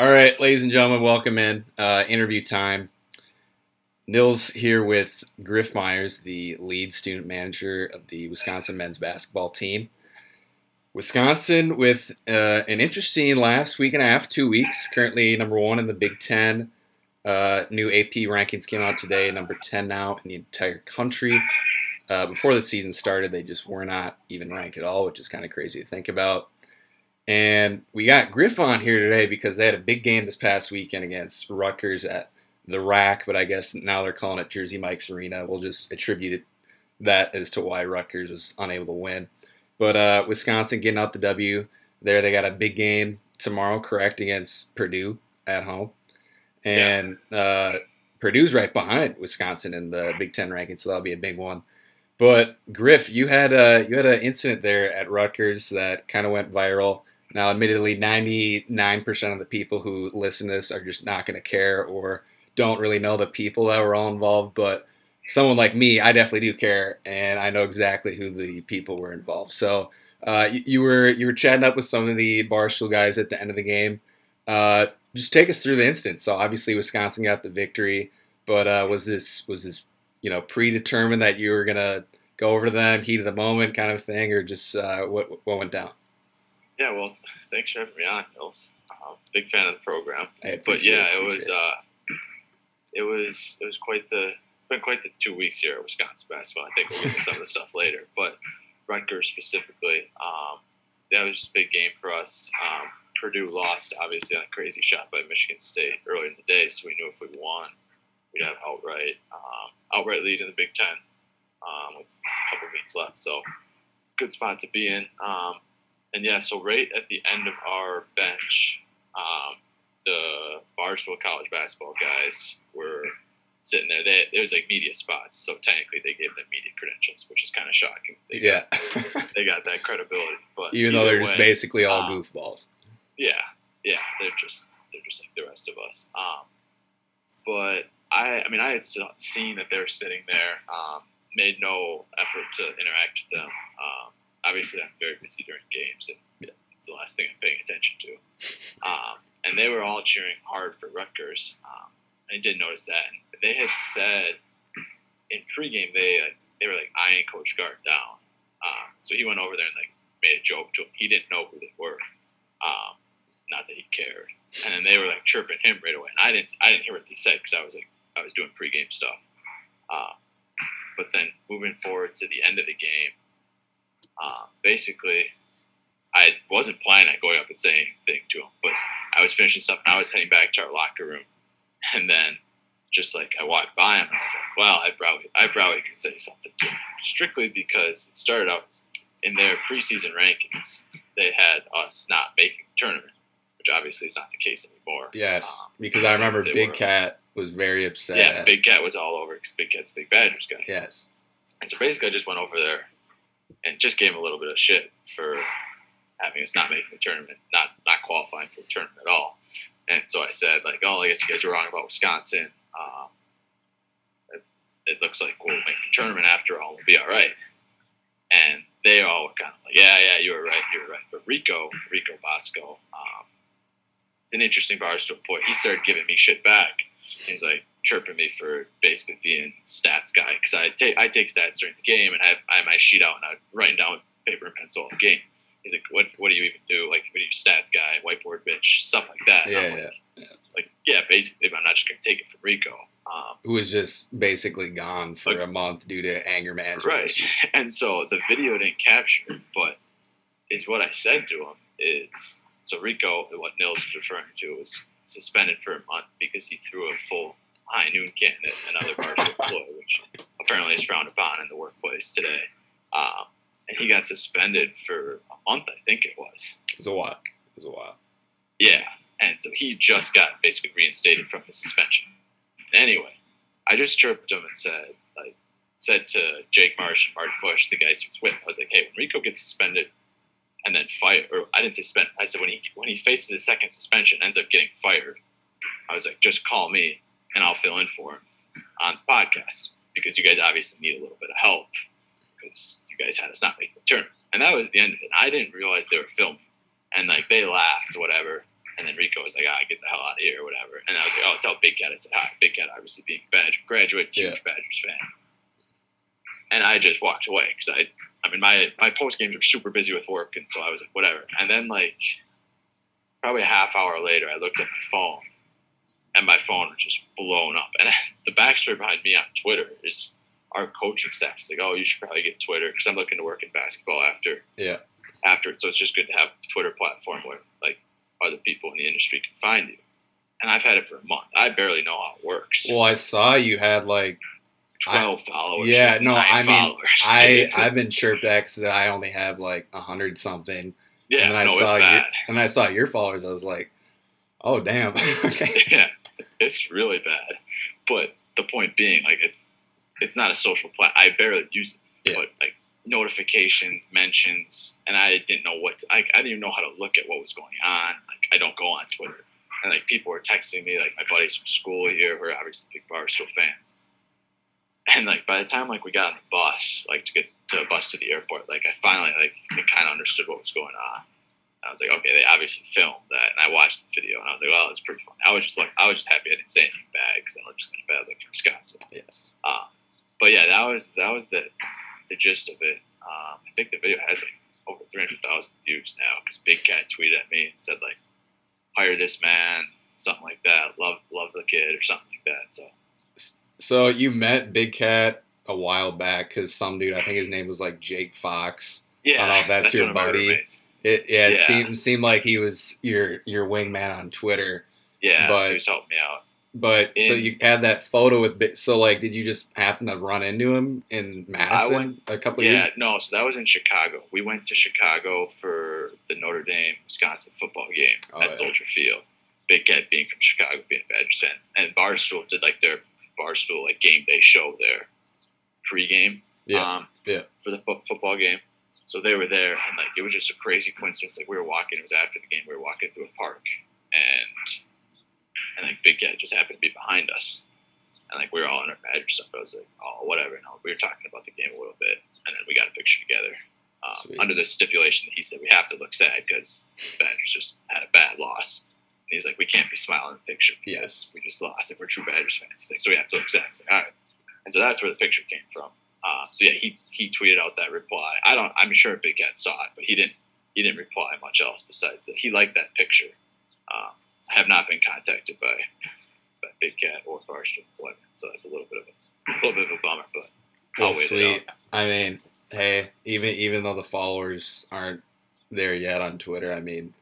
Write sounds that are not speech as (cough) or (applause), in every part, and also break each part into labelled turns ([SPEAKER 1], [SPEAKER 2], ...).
[SPEAKER 1] All right, ladies and gentlemen, welcome in. Uh, interview time. Nils here with Griff Myers, the lead student manager of the Wisconsin men's basketball team. Wisconsin with uh, an interesting last week and a half, two weeks. Currently number one in the Big Ten. Uh, new AP rankings came out today, number 10 now in the entire country. Uh, before the season started, they just were not even ranked at all, which is kind of crazy to think about. And we got Griff on here today because they had a big game this past weekend against Rutgers at the RAC, but I guess now they're calling it Jersey Mike's Arena. We'll just attribute that as to why Rutgers was unable to win. But uh, Wisconsin getting out the W there. They got a big game tomorrow, correct, against Purdue at home. And yeah. uh, Purdue's right behind Wisconsin in the Big Ten ranking, so that'll be a big one. But Griff, you had a you had an incident there at Rutgers that kind of went viral. Now, admittedly, ninety nine percent of the people who listen to this are just not going to care or don't really know the people that were all involved. But someone like me, I definitely do care, and I know exactly who the people were involved. So uh, you, you, were you were chatting up with some of the Barstool guys at the end of the game. Uh, just take us through the incident. So obviously, Wisconsin got the victory, but uh, was this was this you know predetermined that you were gonna go over to them, heat of the moment kind of thing, or just uh, what what went down?
[SPEAKER 2] Yeah, well, thanks for having me on, Nils. Uh, big fan of the program. But yeah, it, it was uh, it was it was quite the it's been quite the two weeks here at Wisconsin basketball. I think we'll get to some of the (laughs) stuff later, but Rutgers specifically, um, that was just a big game for us. Um, Purdue lost obviously on a crazy shot by Michigan State earlier in the day, so we knew if we won, we'd have outright um, outright lead in the Big Ten um, with a couple weeks left. So good spot to be in. And yeah, so right at the end of our bench, um, the Barstool College basketball guys were sitting there. They, there was like media spots, so technically they gave them media credentials, which is kind of shocking. They
[SPEAKER 1] yeah,
[SPEAKER 2] got, (laughs) they got that credibility. But
[SPEAKER 1] even though they're way, just basically all um, goofballs.
[SPEAKER 2] Yeah, yeah, they're just they're just like the rest of us. Um, but I, I mean, I had seen that they were sitting there. Um, made no effort to interact with them. Um, obviously, I'm very busy during games, and yeah. it's the last thing I'm paying attention to. Um, and they were all cheering hard for Rutgers. Um, I did notice that. And they had said in pregame they uh, they were like eyeing Coach Gard down. Um, so he went over there and like made a joke to him. He didn't know who they were. Um, not that he cared. And then they were like chirping him right away. And I didn't I didn't hear what they said because I was like I was doing pregame stuff. Um, but then moving forward to the end of the game, uh, basically, I wasn't planning on going up and saying anything to him, but I was finishing stuff and I was heading back to our locker room, and then just like I walked by him and I was like, well, I probably I probably could say something to him, strictly because it started out in their preseason rankings they had us not making the tournament, which obviously is not the case anymore.
[SPEAKER 1] Yes, um, because I remember Big Cat was very upset.
[SPEAKER 2] Yeah, Big Cat was all over because Big Cat's a big Badgers guy.
[SPEAKER 1] Yes.
[SPEAKER 2] And so basically, I just went over there and just gave him a little bit of shit for having us not making the tournament, not not qualifying for the tournament at all. And so I said, like, oh, I guess you guys were wrong about Wisconsin. Um, it, it, looks like we'll make the tournament after all. We'll be all right. And they all were kind of like, yeah, yeah, you were right, you were right. But Rico, Rico Bosco, um, it's an interesting Barstool point. He started giving me shit back. He's like chirping me for basically being stats guy because I take I take stats during the game and I have, I have my sheet out and I'm writing down with paper and pencil all the game. He's like, what What do you even do? Like, what are you stats guy, whiteboard bitch, stuff like that.
[SPEAKER 1] Yeah,
[SPEAKER 2] like,
[SPEAKER 1] yeah, yeah,
[SPEAKER 2] Like, yeah, basically, but I'm not just gonna take it from Rico. Um,
[SPEAKER 1] Who was just basically gone for a month due to anger management.
[SPEAKER 2] Right. (laughs) And so the video didn't capture, but is what I said to him is so Rico, what Nils was referring to, was suspended for a month because he threw a full high noon can at another Barstool employee, which apparently is frowned upon in the workplace today. Um, and he got suspended for a month, I think it was.
[SPEAKER 1] It was a while. It was a while.
[SPEAKER 2] Yeah, and so he just got basically reinstated from his suspension. Anyway, I just chirped him and said, like, said to Jake Marsh and Martin Bush, the guys he was with, I was like, hey, when Rico gets suspended and then fired, or I didn't say suspend. I said when he when he faces his second suspension, ends up getting fired. I was like, just call me and I'll fill in for him on the podcast because you guys obviously need a little bit of help because you guys had us not make the turn. And that was the end of it. I didn't realize they were filming, and like they laughed, whatever. And then Rico was like, "Ah, get the hell out of here," or whatever. And I was like, "Oh, tell Big Cat I said hi." Big Cat, obviously being a Badger graduate, huge
[SPEAKER 1] Yeah.
[SPEAKER 2] Badgers fan. And I just walked away because I, I mean, my my post games were super busy with work, and so I was like, whatever. And then like, probably a half hour later, I looked at my phone, and my phone was just blown up. And (laughs) the backstory behind me on Twitter is our coaching staff is like, "Oh, you should probably get Twitter because I'm looking to work in basketball after."
[SPEAKER 1] Yeah.
[SPEAKER 2] After, it, so it's just good to have a Twitter platform where like other people in the industry can find you. And I've had it for a month. I barely know how it works.
[SPEAKER 1] Well, I saw you had like
[SPEAKER 2] Twelve followers.
[SPEAKER 1] yeah, no, I mean. I, (laughs) I've been chirped at because I only have like a hundred something,
[SPEAKER 2] yeah,
[SPEAKER 1] and I
[SPEAKER 2] no,
[SPEAKER 1] saw
[SPEAKER 2] it's
[SPEAKER 1] you
[SPEAKER 2] bad.
[SPEAKER 1] and I saw your followers. I was like, oh damn, (laughs) okay,
[SPEAKER 2] yeah, (laughs) it's really bad. But the point being, like, it's it's not a social platform. I barely use it,
[SPEAKER 1] Yeah.
[SPEAKER 2] but like notifications, mentions, and I didn't know what. To, I, I didn't even know how to look at what was going on. Like, I don't go on Twitter, and like people were texting me, like my buddies from school here, who are obviously big Barstool fans. And like by the time like we got on the bus, like to get to a bus to the airport, like I finally like kind of understood what was going on. And I was like, okay, they obviously filmed that, and I watched the video, and I was like, well, it's pretty funny. I was just like, I was just happy I didn't say anything bad because that would just been a bad look for Wisconsin.
[SPEAKER 1] yes,
[SPEAKER 2] Um, but yeah, that was that was the the gist of it. Um, I think the video has like over three hundred thousand views now because Big Cat tweeted at me and said like, hire this man, something like that. Love love the kid or something like that. So
[SPEAKER 1] So you met Big Cat a while back because some dude, I think his name was like Jake Fox.
[SPEAKER 2] yeah,
[SPEAKER 1] I don't know if that's your
[SPEAKER 2] one of
[SPEAKER 1] buddy. It yeah, it
[SPEAKER 2] Yeah.
[SPEAKER 1] seemed seemed like he was your your wingman on Twitter.
[SPEAKER 2] Yeah,
[SPEAKER 1] But-
[SPEAKER 2] he was helping me out.
[SPEAKER 1] But so you had that photo with. So like, did you just happen to run into him in Madison
[SPEAKER 2] went-
[SPEAKER 1] a couple
[SPEAKER 2] Yeah,
[SPEAKER 1] years?
[SPEAKER 2] no, so that was in Chicago. We went to Chicago for the Notre Dame Wisconsin football game
[SPEAKER 1] Oh,
[SPEAKER 2] at
[SPEAKER 1] yeah.
[SPEAKER 2] Soldier Field. Big Cat being from Chicago, being a Badgers fan, and Barstool did like their Barstool like game day show there, pregame.
[SPEAKER 1] Yeah,
[SPEAKER 2] um,
[SPEAKER 1] yeah.
[SPEAKER 2] For the fo- football game, so they were there, and like it was just a crazy coincidence. Like we were walking, it was after the game. We were walking through a park, and and like Big Cat just happened to be behind us, and like we were all in our Badger stuff. I was like, oh, whatever. And we were talking about the game a little bit, and then we got a picture together. Um, under the stipulation that he said we have to look sad because Badgers just had a bad loss. And he's like, we can't be smiling in the picture because we just lost. If we're true Badgers fans, he's like, so we have to look sad. Like, all right. And so that's where the picture came from. Uh, so yeah, he he tweeted out that reply. I don't. I'm sure Big Cat saw it, but he didn't. He didn't reply much else besides that. He liked that picture. Um, I have not been contacted by by Big Cat or Barstool Employment, so that's a little bit of a, a little bit of a bummer. But I'll wait it
[SPEAKER 1] sweet. I mean, hey, even even though the followers aren't there yet on Twitter, I mean,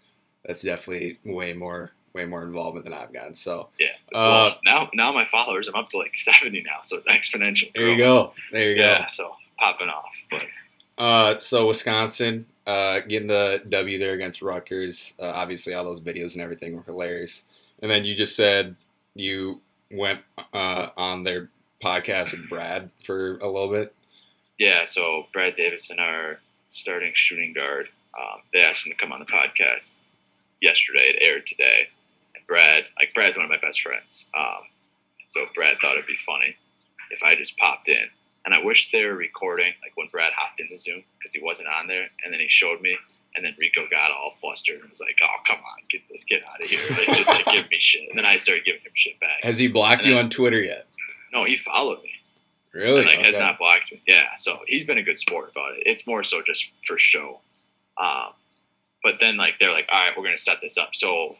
[SPEAKER 1] that's definitely way more way more involvement than I've gotten. So
[SPEAKER 2] yeah.
[SPEAKER 1] Uh,
[SPEAKER 2] well, now now my followers, I'm up to like (laughs) 70 now, so it's exponential.
[SPEAKER 1] there you go. There you go.
[SPEAKER 2] Yeah, so popping off, but
[SPEAKER 1] Uh, so Wisconsin uh, getting the W there against Rutgers. Uh, obviously, all those videos and everything were hilarious. And then you just said you went uh, on their podcast with Brad for a little bit.
[SPEAKER 2] Yeah, so Brad Davison, our starting shooting guard, um, they asked him to come on the podcast yesterday. It aired today, Brad, like Brad's one of my best friends. Um, so Brad thought it'd be funny if I just popped in, and I wish they were recording like when Brad hopped into Zoom because he wasn't on there, and then he showed me. And then Rico got all flustered and was like, "Oh, come on, get this kid out of here!" (laughs) Like, just like give me shit. And then I started giving him shit back.
[SPEAKER 1] Has he blocked
[SPEAKER 2] And
[SPEAKER 1] you
[SPEAKER 2] then-
[SPEAKER 1] on Twitter yet?
[SPEAKER 2] No, he followed me
[SPEAKER 1] Really?
[SPEAKER 2] and, like has not blocked me. Yeah, so he's been a good sport about it. It's more so just for show. Um, but then like they're like, all right, we're gonna set this up. So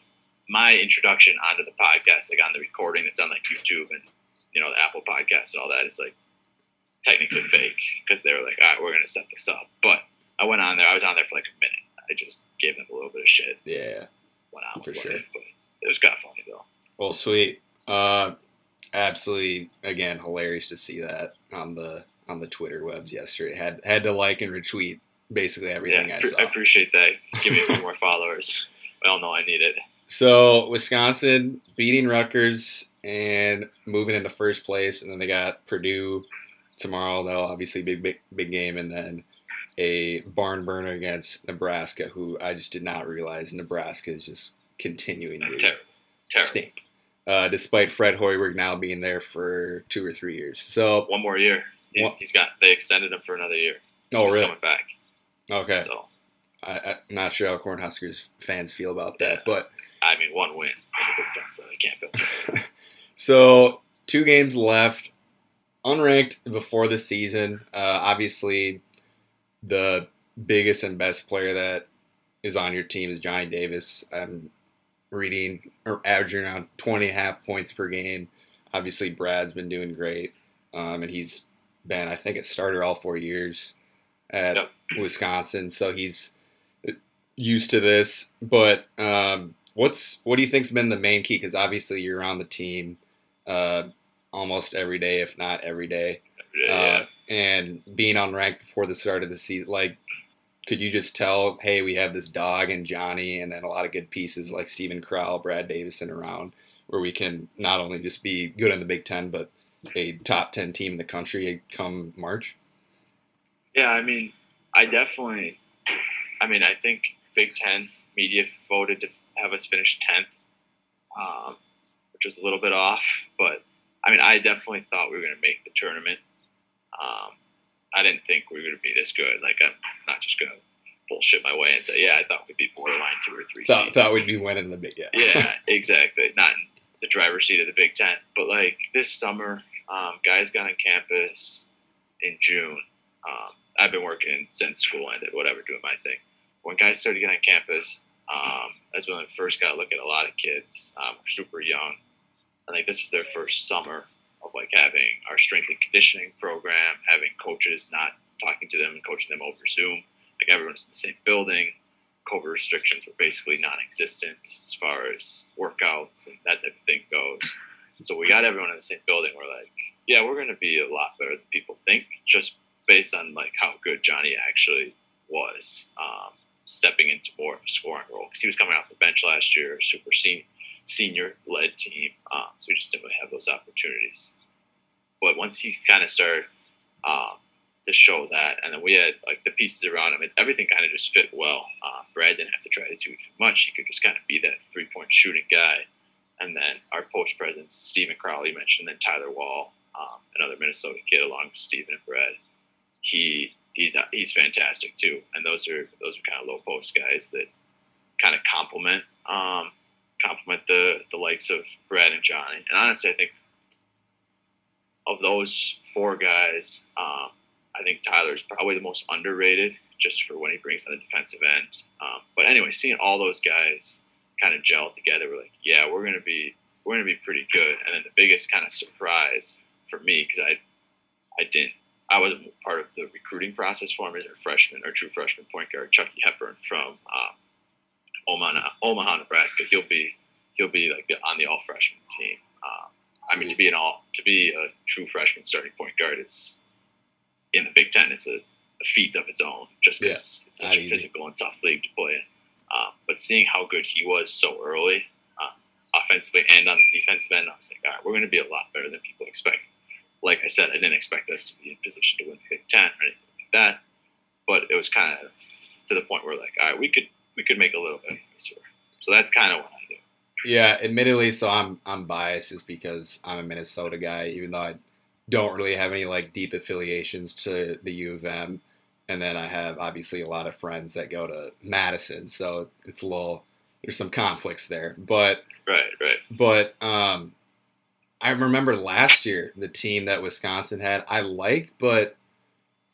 [SPEAKER 2] my introduction onto the podcast, like on the recording that's on like YouTube and you know the Apple Podcast and all that, is like technically fake because they were like, all right, we're gonna set this up. But I went on there. I was on there for like a minute. I just gave them a little bit of shit.
[SPEAKER 1] Yeah.
[SPEAKER 2] Went on
[SPEAKER 1] For
[SPEAKER 2] with
[SPEAKER 1] sure.
[SPEAKER 2] life, it was kind of funny though.
[SPEAKER 1] Well, sweet. Uh, absolutely. Again, hilarious to see that on the on the Twitter webs yesterday. Had had to like and retweet basically everything
[SPEAKER 2] yeah,
[SPEAKER 1] I saw.
[SPEAKER 2] I appreciate that. Give me a few (laughs) more followers. We all know I need it.
[SPEAKER 1] So Wisconsin beating Rutgers and moving into first place, and then they got Purdue tomorrow. They'll obviously big big big game, and then a barn burner against Nebraska, who I just did not realize Nebraska is just continuing to.
[SPEAKER 2] Terrible.
[SPEAKER 1] stink. Uh, despite Fred Hoiberg now being there for two or three years. So
[SPEAKER 2] one more year. He's,
[SPEAKER 1] What?
[SPEAKER 2] he's got. They extended him for another year. So
[SPEAKER 1] Oh,
[SPEAKER 2] he's
[SPEAKER 1] really?
[SPEAKER 2] coming back.
[SPEAKER 1] okay,
[SPEAKER 2] So
[SPEAKER 1] I, I'm not sure how Cornhuskers fans feel about that,
[SPEAKER 2] Yeah.
[SPEAKER 1] but
[SPEAKER 2] I mean, one win in the Big Ten, so they can't feel. (laughs)
[SPEAKER 1] So two games left, unranked before the season. Uh, obviously, the biggest and best player that is on your team is Johnny Davis. I'm reading or averaging around 20 and a half points per game. Obviously, Brad's been doing great, um, and he's been, I think, a starter all four years at
[SPEAKER 2] Yep.
[SPEAKER 1] Wisconsin, so he's used to this. But um, what's what do you think's been the main key? Because obviously, you're on the team uh, almost every day, if not every day.
[SPEAKER 2] Yeah,
[SPEAKER 1] Uh, and being on rank before the start of the season, like, could you just tell, hey, we have this dog and Johnny, and then a lot of good pieces like Steven Crowl, Brad Davison around, where we can not only just be good in the Big Ten, but a top ten team in the country come March.
[SPEAKER 2] Yeah, I mean, I definitely. I mean, I think Big Ten media voted to have us finish tenth, um, which was a little bit off. But I mean, I definitely thought we were going to make the tournament. Um, I didn't think we were going to be this good. Like, I'm not just going to bullshit my way and say, yeah, I thought we'd be borderline two or three
[SPEAKER 1] Thought,
[SPEAKER 2] seed.
[SPEAKER 1] thought we'd be winning the Big yeah.
[SPEAKER 2] yeah, (laughs) exactly. Not in the driver's seat of the Big Ten, but like this summer, um, guys got on campus in June. Um, I've been working since school ended, whatever, doing my thing. When guys started getting on campus, um, that's when I first got to look at a lot of kids um, super young. I think this was their first summer of like having our strength and conditioning program, having coaches not talking to them and coaching them over Zoom. Like everyone's in the same building. COVID restrictions were basically non-existent as far as workouts and that type of thing goes. So we got everyone in the same building. We're like, yeah, we're going to be a lot better than people think, just based on like how good Johnny actually was, um, stepping into more of a scoring role because he was coming off the bench last year, super sen- senior-led team, um, so we just didn't really have those opportunities. But once he kind of started um, to show that, and then we had like the pieces around him, it, everything kind of just fit well. Um, Brad didn't have to try to do too much; he could just kind of be that three-point shooting guy. And then our post presence, Stephen Crowley mentioned, then Tyler Wahl, um, another Minnesota kid, along with Stephen and Brad. He he's he's fantastic too. And those are those are kind of low post guys that kind of complement um, complement the the likes of Brad and Johnny. And honestly, I think of those four guys, um, I think Tyler's probably the most underrated, just for when he brings on the defensive end. Um, but anyway, seeing all those guys kind of gel together, we're like, yeah, we're gonna be we're gonna be pretty good. And then the biggest kind of surprise for me, because I I didn't I wasn't part of the recruiting process for him as a freshman or true freshman point guard, Chucky Hepburn from um, Omaha, Omaha, Nebraska. He'll be he'll be like on the all freshman team. Um, I mean, to be an all to be a true freshman starting point guard is in the Big Ten is a, a feat of its own, just because it's such a
[SPEAKER 1] easy.
[SPEAKER 2] physical and tough league to play in. Um, but seeing how good he was so early, uh, offensively and on the defensive end, I was like, all right, we're going to be a lot better than people expect. Like I said, I didn't expect us to be in position to win the Big Ten or anything like that. But it was kind of to the point where, like, all right, we could we could make a little bit of noise here. So that's kind of what I do.
[SPEAKER 1] Yeah, admittedly, so I'm I'm biased just because I'm a Minnesota guy, even though I don't really have any like deep affiliations to the U of M, and then I have obviously a lot of friends that go to Madison, so it's a little there's some conflicts there. But
[SPEAKER 2] Right, right.
[SPEAKER 1] but um, I remember last year the team that Wisconsin had I liked, but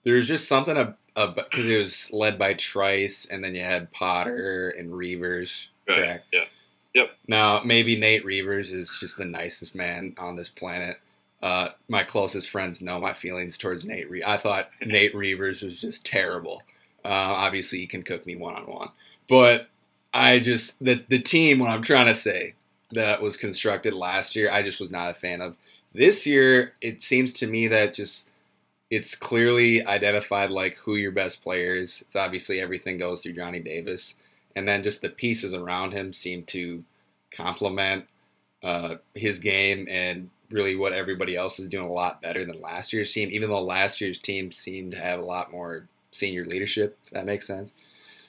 [SPEAKER 1] there was just something about because it was led by Trice, and then you had Potter and Reuvers.
[SPEAKER 2] Right.
[SPEAKER 1] Correct.
[SPEAKER 2] Yeah. Yep.
[SPEAKER 1] Now, maybe Nate Reuvers is just the nicest man on this planet. Uh, my closest friends know my feelings towards Nate. Re- I thought (laughs) Nate Reuvers was just terrible. Uh, obviously, he can cook me one on one, but I just the the team. What I'm trying to say that was constructed last year, I just was not a fan of. This year, it seems to me that just it's clearly identified like who your best player is. It's obviously everything goes through Johnny Davis, and then just the pieces around him seem to complement uh, his game and really what everybody else is doing a lot better than last year's team. Even though last year's team seemed to have a lot more senior leadership, if that makes sense.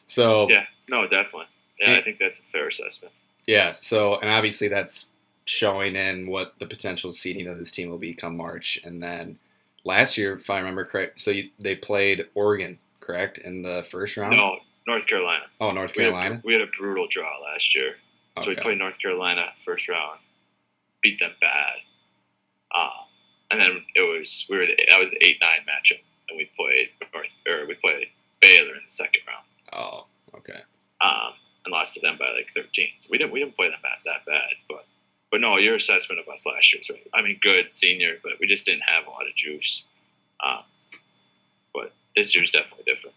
[SPEAKER 1] So
[SPEAKER 2] Yeah. No, definitely. Yeah, I think that's a fair assessment.
[SPEAKER 1] Yeah, so and obviously that's showing in what the potential seeding of this team will be come March. And then last year, if I remember correct, so you, they played Oregon, correct, in the first round.
[SPEAKER 2] No, North Carolina.
[SPEAKER 1] Oh, North
[SPEAKER 2] We had,
[SPEAKER 1] Carolina.
[SPEAKER 2] we had a brutal draw last year. So we played North Carolina first round, beat them bad, um, and then it was we were the, that was the eight nine matchup, and we played North or we played Baylor in the second round,
[SPEAKER 1] Oh, okay.
[SPEAKER 2] um, and lost to them by like thirteen. So we didn't we didn't play them that that bad, but but no, your assessment of us last year was right. I mean, good senior, but we just didn't have a lot of juice. Um, but this year's definitely different.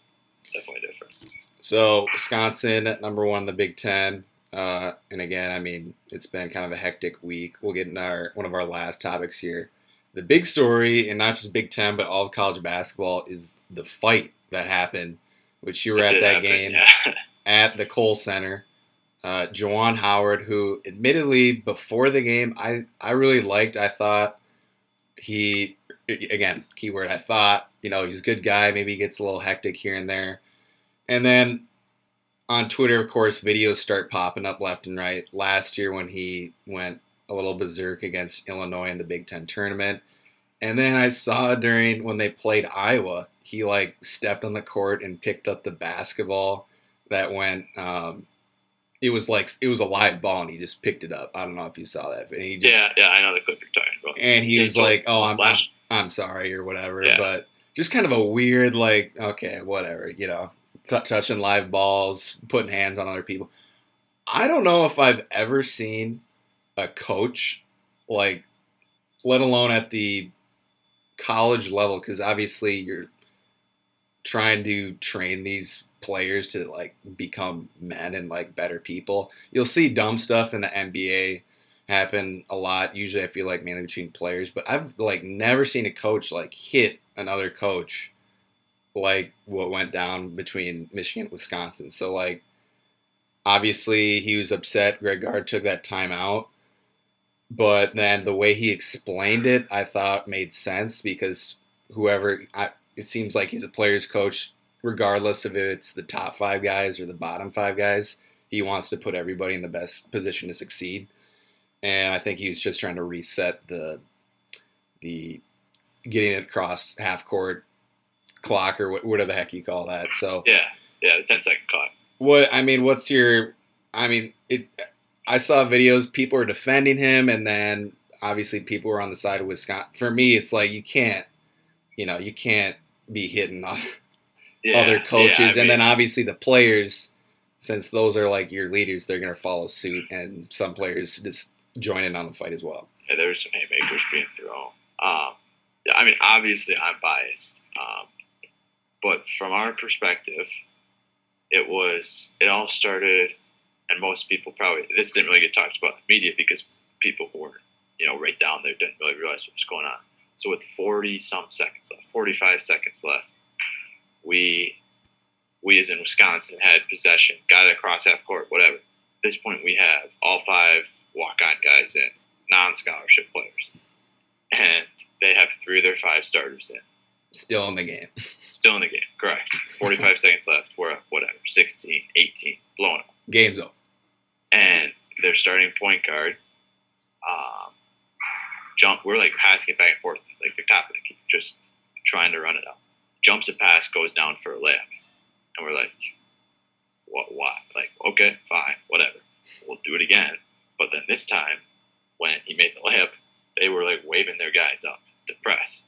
[SPEAKER 2] Definitely different.
[SPEAKER 1] So Wisconsin at number one in the Big Ten. Uh, and again, I mean, it's been kind of a hectic week. We'll get into our one of our last topics here. The big story, and not just Big Ten, but all of college basketball, is the fight that happened, which you were
[SPEAKER 2] It
[SPEAKER 1] at that
[SPEAKER 2] happen,
[SPEAKER 1] game
[SPEAKER 2] yeah. (laughs)
[SPEAKER 1] at the Kohl Center. Uh, Juwan Howard, who admittedly before the game, I, I really liked. I thought he, again, keyword, I thought, you know, he's a good guy. Maybe he gets a little hectic here and there. And then on Twitter, of course, videos start popping up left and right. Last year when he went a little berserk against Illinois in the Big Ten tournament. And then I saw during when they played Iowa, he like stepped on the court and picked up the basketball that went. Um, it was like it was a live ball, and he just picked it up. I don't know if you saw that, but he just
[SPEAKER 2] yeah, yeah, I know the clip you're talking about.
[SPEAKER 1] and he
[SPEAKER 2] Yeah,
[SPEAKER 1] was like, "Oh, I'm, I'm I'm sorry" or whatever.
[SPEAKER 2] Yeah.
[SPEAKER 1] But just kind of a weird, like, okay, whatever, you know, t- touching live balls, putting hands on other people. I don't know if I've ever seen a coach like, let alone at the college level, because obviously you're trying to train these players to like become men and like better people. You'll see dumb stuff in the NBA happen a lot. Usually, I feel like mainly between players, but I've like never seen a coach like hit another coach like what went down between Michigan and Wisconsin. So like, obviously he was upset. Greg Gard took that time out. But then the way he explained it, I thought made sense because whoever, I, it seems like he's a player's coach, regardless of if it's the top five guys or the bottom five guys. He wants to put everybody in the best position to succeed and I think he was just trying to reset the the getting it across half court clock or whatever the heck you call that. So
[SPEAKER 2] Yeah, yeah, the 10 second clock.
[SPEAKER 1] what I mean, what's your? I mean, it. I saw videos. People are defending him, and then obviously people were on the side of Wisconsin. For me, it's like you can't, you know, you can't be hitting on
[SPEAKER 2] Yeah,
[SPEAKER 1] other coaches,
[SPEAKER 2] yeah, I
[SPEAKER 1] and then obviously the players, since those are like your leaders, they're gonna follow suit, and some players just join in on the fight as well.
[SPEAKER 2] yeah, there were some haymakers being thrown. Um, I mean, obviously, I'm biased, um, but from our perspective, it was it all started, and most people probably this didn't really get talked about in the media because people who were you know right down there didn't really realize what was going on. So with 40 some seconds left, 45 seconds left, we we as in Wisconsin had possession, got it across half court, whatever. At this point, we have all five walk-on guys in, non-scholarship players, and they have three of their five starters in,
[SPEAKER 1] Still in the game.
[SPEAKER 2] still in the game. Correct. 45 (laughs) seconds left. We're at whatever, 16, 18, blowing up.
[SPEAKER 1] Game's over.
[SPEAKER 2] And their starting point guard, um, jump. We're like passing it back and forth, like the top of the key, just trying to run it up. Jumps a pass, goes down for a layup, and we're like, "What? Why? Like, okay, fine, whatever. We'll do it again." But then this time, when he made the layup, they were like waving their guys up to press,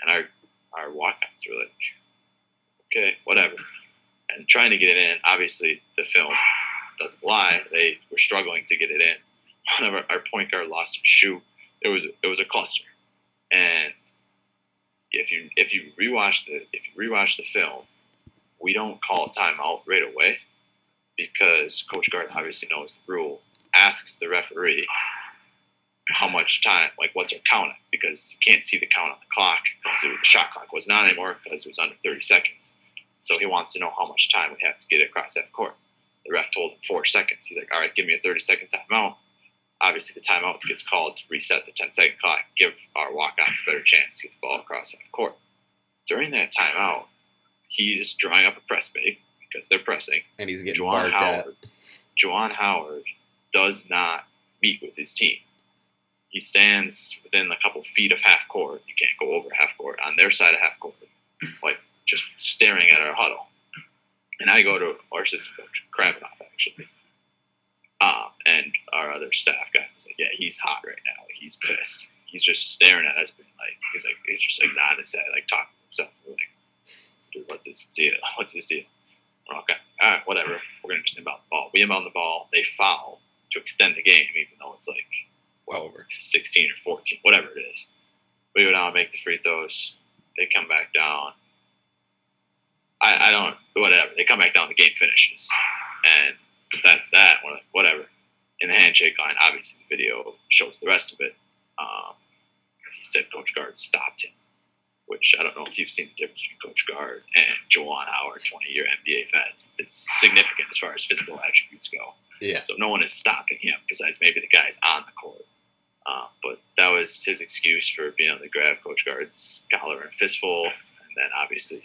[SPEAKER 2] and our our walkouts were like, "Okay, whatever," and trying to get it in. Obviously, the film doesn't lie. They were struggling to get it in. (laughs) One of our, our point guard lost a shoe. It was it was a cluster, and if you if you rewatch the if you rewatch the film, we don't call a timeout right away because Coach Gard obviously knows the rule. Asks the referee how much time, like what's our count at, because you can't see the count on the clock because the shot clock wasn't anymore because it was under 30 seconds. So he wants to know how much time we have to get across half court. The ref told him four seconds. He's like, all right, give me a 30 second timeout. Obviously, the timeout gets called to reset the 10 second clock, give our walk ons a better chance to get the ball across half court. During that timeout, he's drawing up a press bait because they're pressing.
[SPEAKER 1] And he's getting
[SPEAKER 2] Juwan
[SPEAKER 1] barked at.
[SPEAKER 2] Howard, Juwan Howard does not meet with his team. He stands within a couple feet of half court. You can't go over half court on their side of half court, like just staring at our huddle. And I go to our assistant coach, Krabbenhoft, actually. Um, and our other staff guy was like, "Yeah, he's hot right now. Like, he's pissed. He's just staring at us, being like, he's like, he's just like nodding his head, like talking to himself. We're like, dude, what's his deal? (laughs) What's his deal? We're okay. All right, whatever. We're gonna just inbound the ball. We inbound the ball. They foul to extend the game, even though it's like
[SPEAKER 1] Well over.
[SPEAKER 2] 16 or 14, whatever it is. We go down, make the free throws. They come back down. I, I don't, whatever. They come back down, the game finishes. And that's that. We're like, whatever. In the handshake line, obviously the video shows the rest of it. Um, he said Coach Gard stopped him, which I don't know if you've seen the difference between Coach Gard and Juwan Howard, 20 year NBA vet. It's significant as far as physical attributes go.
[SPEAKER 1] Yeah.
[SPEAKER 2] So no one is stopping him besides maybe the guys on the court. Um, but that was his excuse for being able to grab Coach Gard's collar and fistful, and then obviously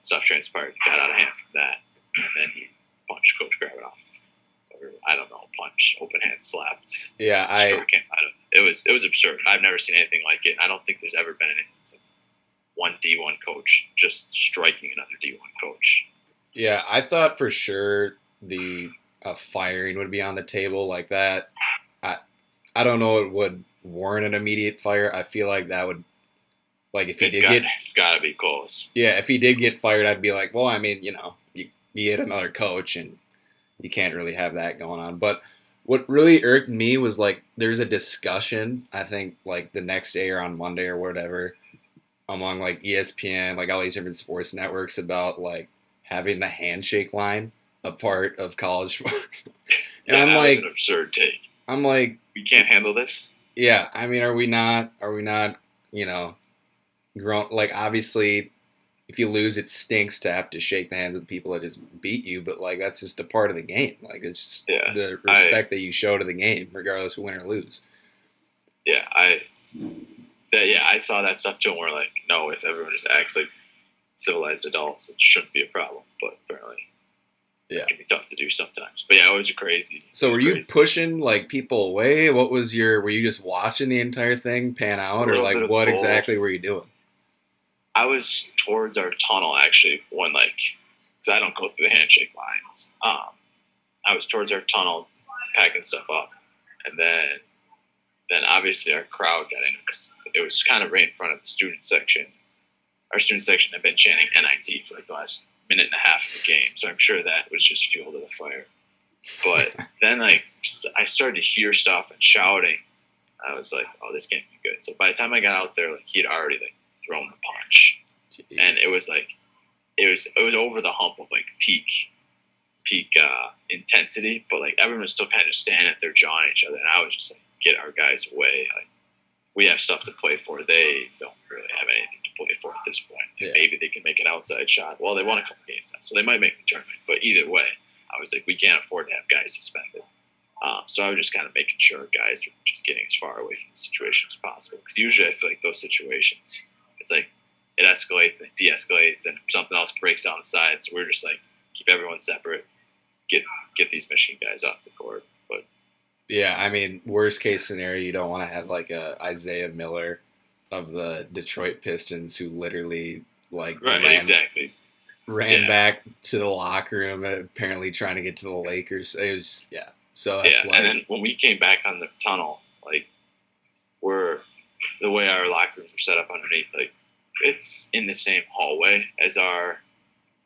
[SPEAKER 2] stuff transpired. Got out of hand from that, and then he punched Coach Gard off. I don't know, punched, open hand slapped,
[SPEAKER 1] Yeah, I
[SPEAKER 2] struck him. I don't, it was it was absurd. I've never seen anything like it. I don't think there's ever been an instance of one D1 coach just striking another D1 coach.
[SPEAKER 1] yeah, I thought for sure the uh, firing would be on the table like that. I I don't know it would warrant an immediate fire. I feel like that would like if he
[SPEAKER 2] It's
[SPEAKER 1] did
[SPEAKER 2] got
[SPEAKER 1] get
[SPEAKER 2] it's got to be close.
[SPEAKER 1] yeah, if he did get fired, I'd be like, well, I mean, you know, you, you get another coach and you can't really have that going on. But what really irked me was like there's a discussion, I think like the next day or on Monday or whatever, among like ESPN, like all these different sports networks about like having the handshake line a part of college (laughs) sports. and
[SPEAKER 2] Yeah,
[SPEAKER 1] I'm
[SPEAKER 2] that was
[SPEAKER 1] like
[SPEAKER 2] an absurd take.
[SPEAKER 1] I'm like
[SPEAKER 2] We can't handle this.
[SPEAKER 1] yeah, I mean, are we not? Are we not? You know, grown? Like, obviously, if you lose, it stinks to have to shake the hands of the people that just beat you. But like, that's just a part of the game. Like, it's
[SPEAKER 2] Yeah,
[SPEAKER 1] the
[SPEAKER 2] I-
[SPEAKER 1] respect that you show to the game, regardless of win or lose.
[SPEAKER 2] Yeah, I that yeah, I saw that stuff too, and we're like, no, if everyone just acts like civilized adults, it shouldn't be a problem. But apparently,
[SPEAKER 1] Yeah.
[SPEAKER 2] it can be tough to do sometimes. But yeah, it was crazy.
[SPEAKER 1] So,
[SPEAKER 2] was
[SPEAKER 1] were you
[SPEAKER 2] crazy.
[SPEAKER 1] pushing like people away? What was your? Were you just watching the entire thing pan out, or like what
[SPEAKER 2] both.
[SPEAKER 1] exactly were you doing?
[SPEAKER 2] I was towards our tunnel actually when like, because I don't go through the handshake lines. Um, I was towards our tunnel, packing stuff up, and then, then obviously our crowd got in because it was kind of right in front of the student section. Our student section had been chanting NIT for like the last minute and a half of the game, so I'm sure that was just fuel to the fire. But (laughs) then like I started to hear stuff and shouting. I was like, oh, this can't be good. So by the time I got out there, like he'd already like thrown the punch and it was like it was it was over the hump of like peak peak uh, intensity, but like everyone was still kind of just standing at their jaw at each other, and I was just like, get our guys away. Like we have stuff to play for. They don't really have anything to play for at this point.
[SPEAKER 1] Yeah.
[SPEAKER 2] Maybe they can make an outside shot. Well, they won a couple games now, so they might make the tournament. But either way, I was like, we can't afford to have guys suspended. Um, so I was just kind of making sure guys were just getting as far away from the situation as possible. Because usually I feel like those situations, it's like it escalates and it de-escalates and something else breaks out on the side. So we're just like keep everyone separate, get get these Michigan guys off the court. But
[SPEAKER 1] Yeah, I mean, worst case scenario, you don't want to have like a Isaiah Miller of the Detroit Pistons who literally like
[SPEAKER 2] right,
[SPEAKER 1] ran,
[SPEAKER 2] exactly.
[SPEAKER 1] ran
[SPEAKER 2] Yeah.
[SPEAKER 1] back to the locker room, apparently trying to get to the Lakers. It was yeah. So that's
[SPEAKER 2] yeah,
[SPEAKER 1] like
[SPEAKER 2] and then when we came back on the tunnel, like we're the way our locker rooms are set up underneath, like it's in the same hallway as our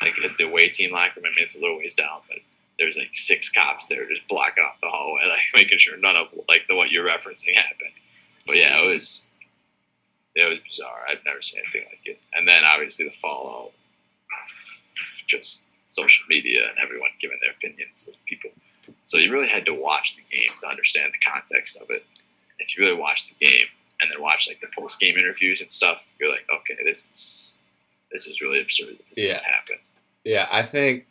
[SPEAKER 2] like as the away team locker room. I mean, it's a little ways down, but there's like six cops there just blocking off the hallway, (laughs) like making sure none of like the what you're referencing happened. But yeah, it was it was bizarre. I've never seen anything like it. And then obviously the fallout, just social media and everyone giving their opinions of people. So you really had to watch the game to understand the context of it. If you really watch the game and then watch like the post game interviews and stuff, you're like, okay, this is this is really absurd that this
[SPEAKER 1] Yeah.
[SPEAKER 2] happened.
[SPEAKER 1] yeah. I think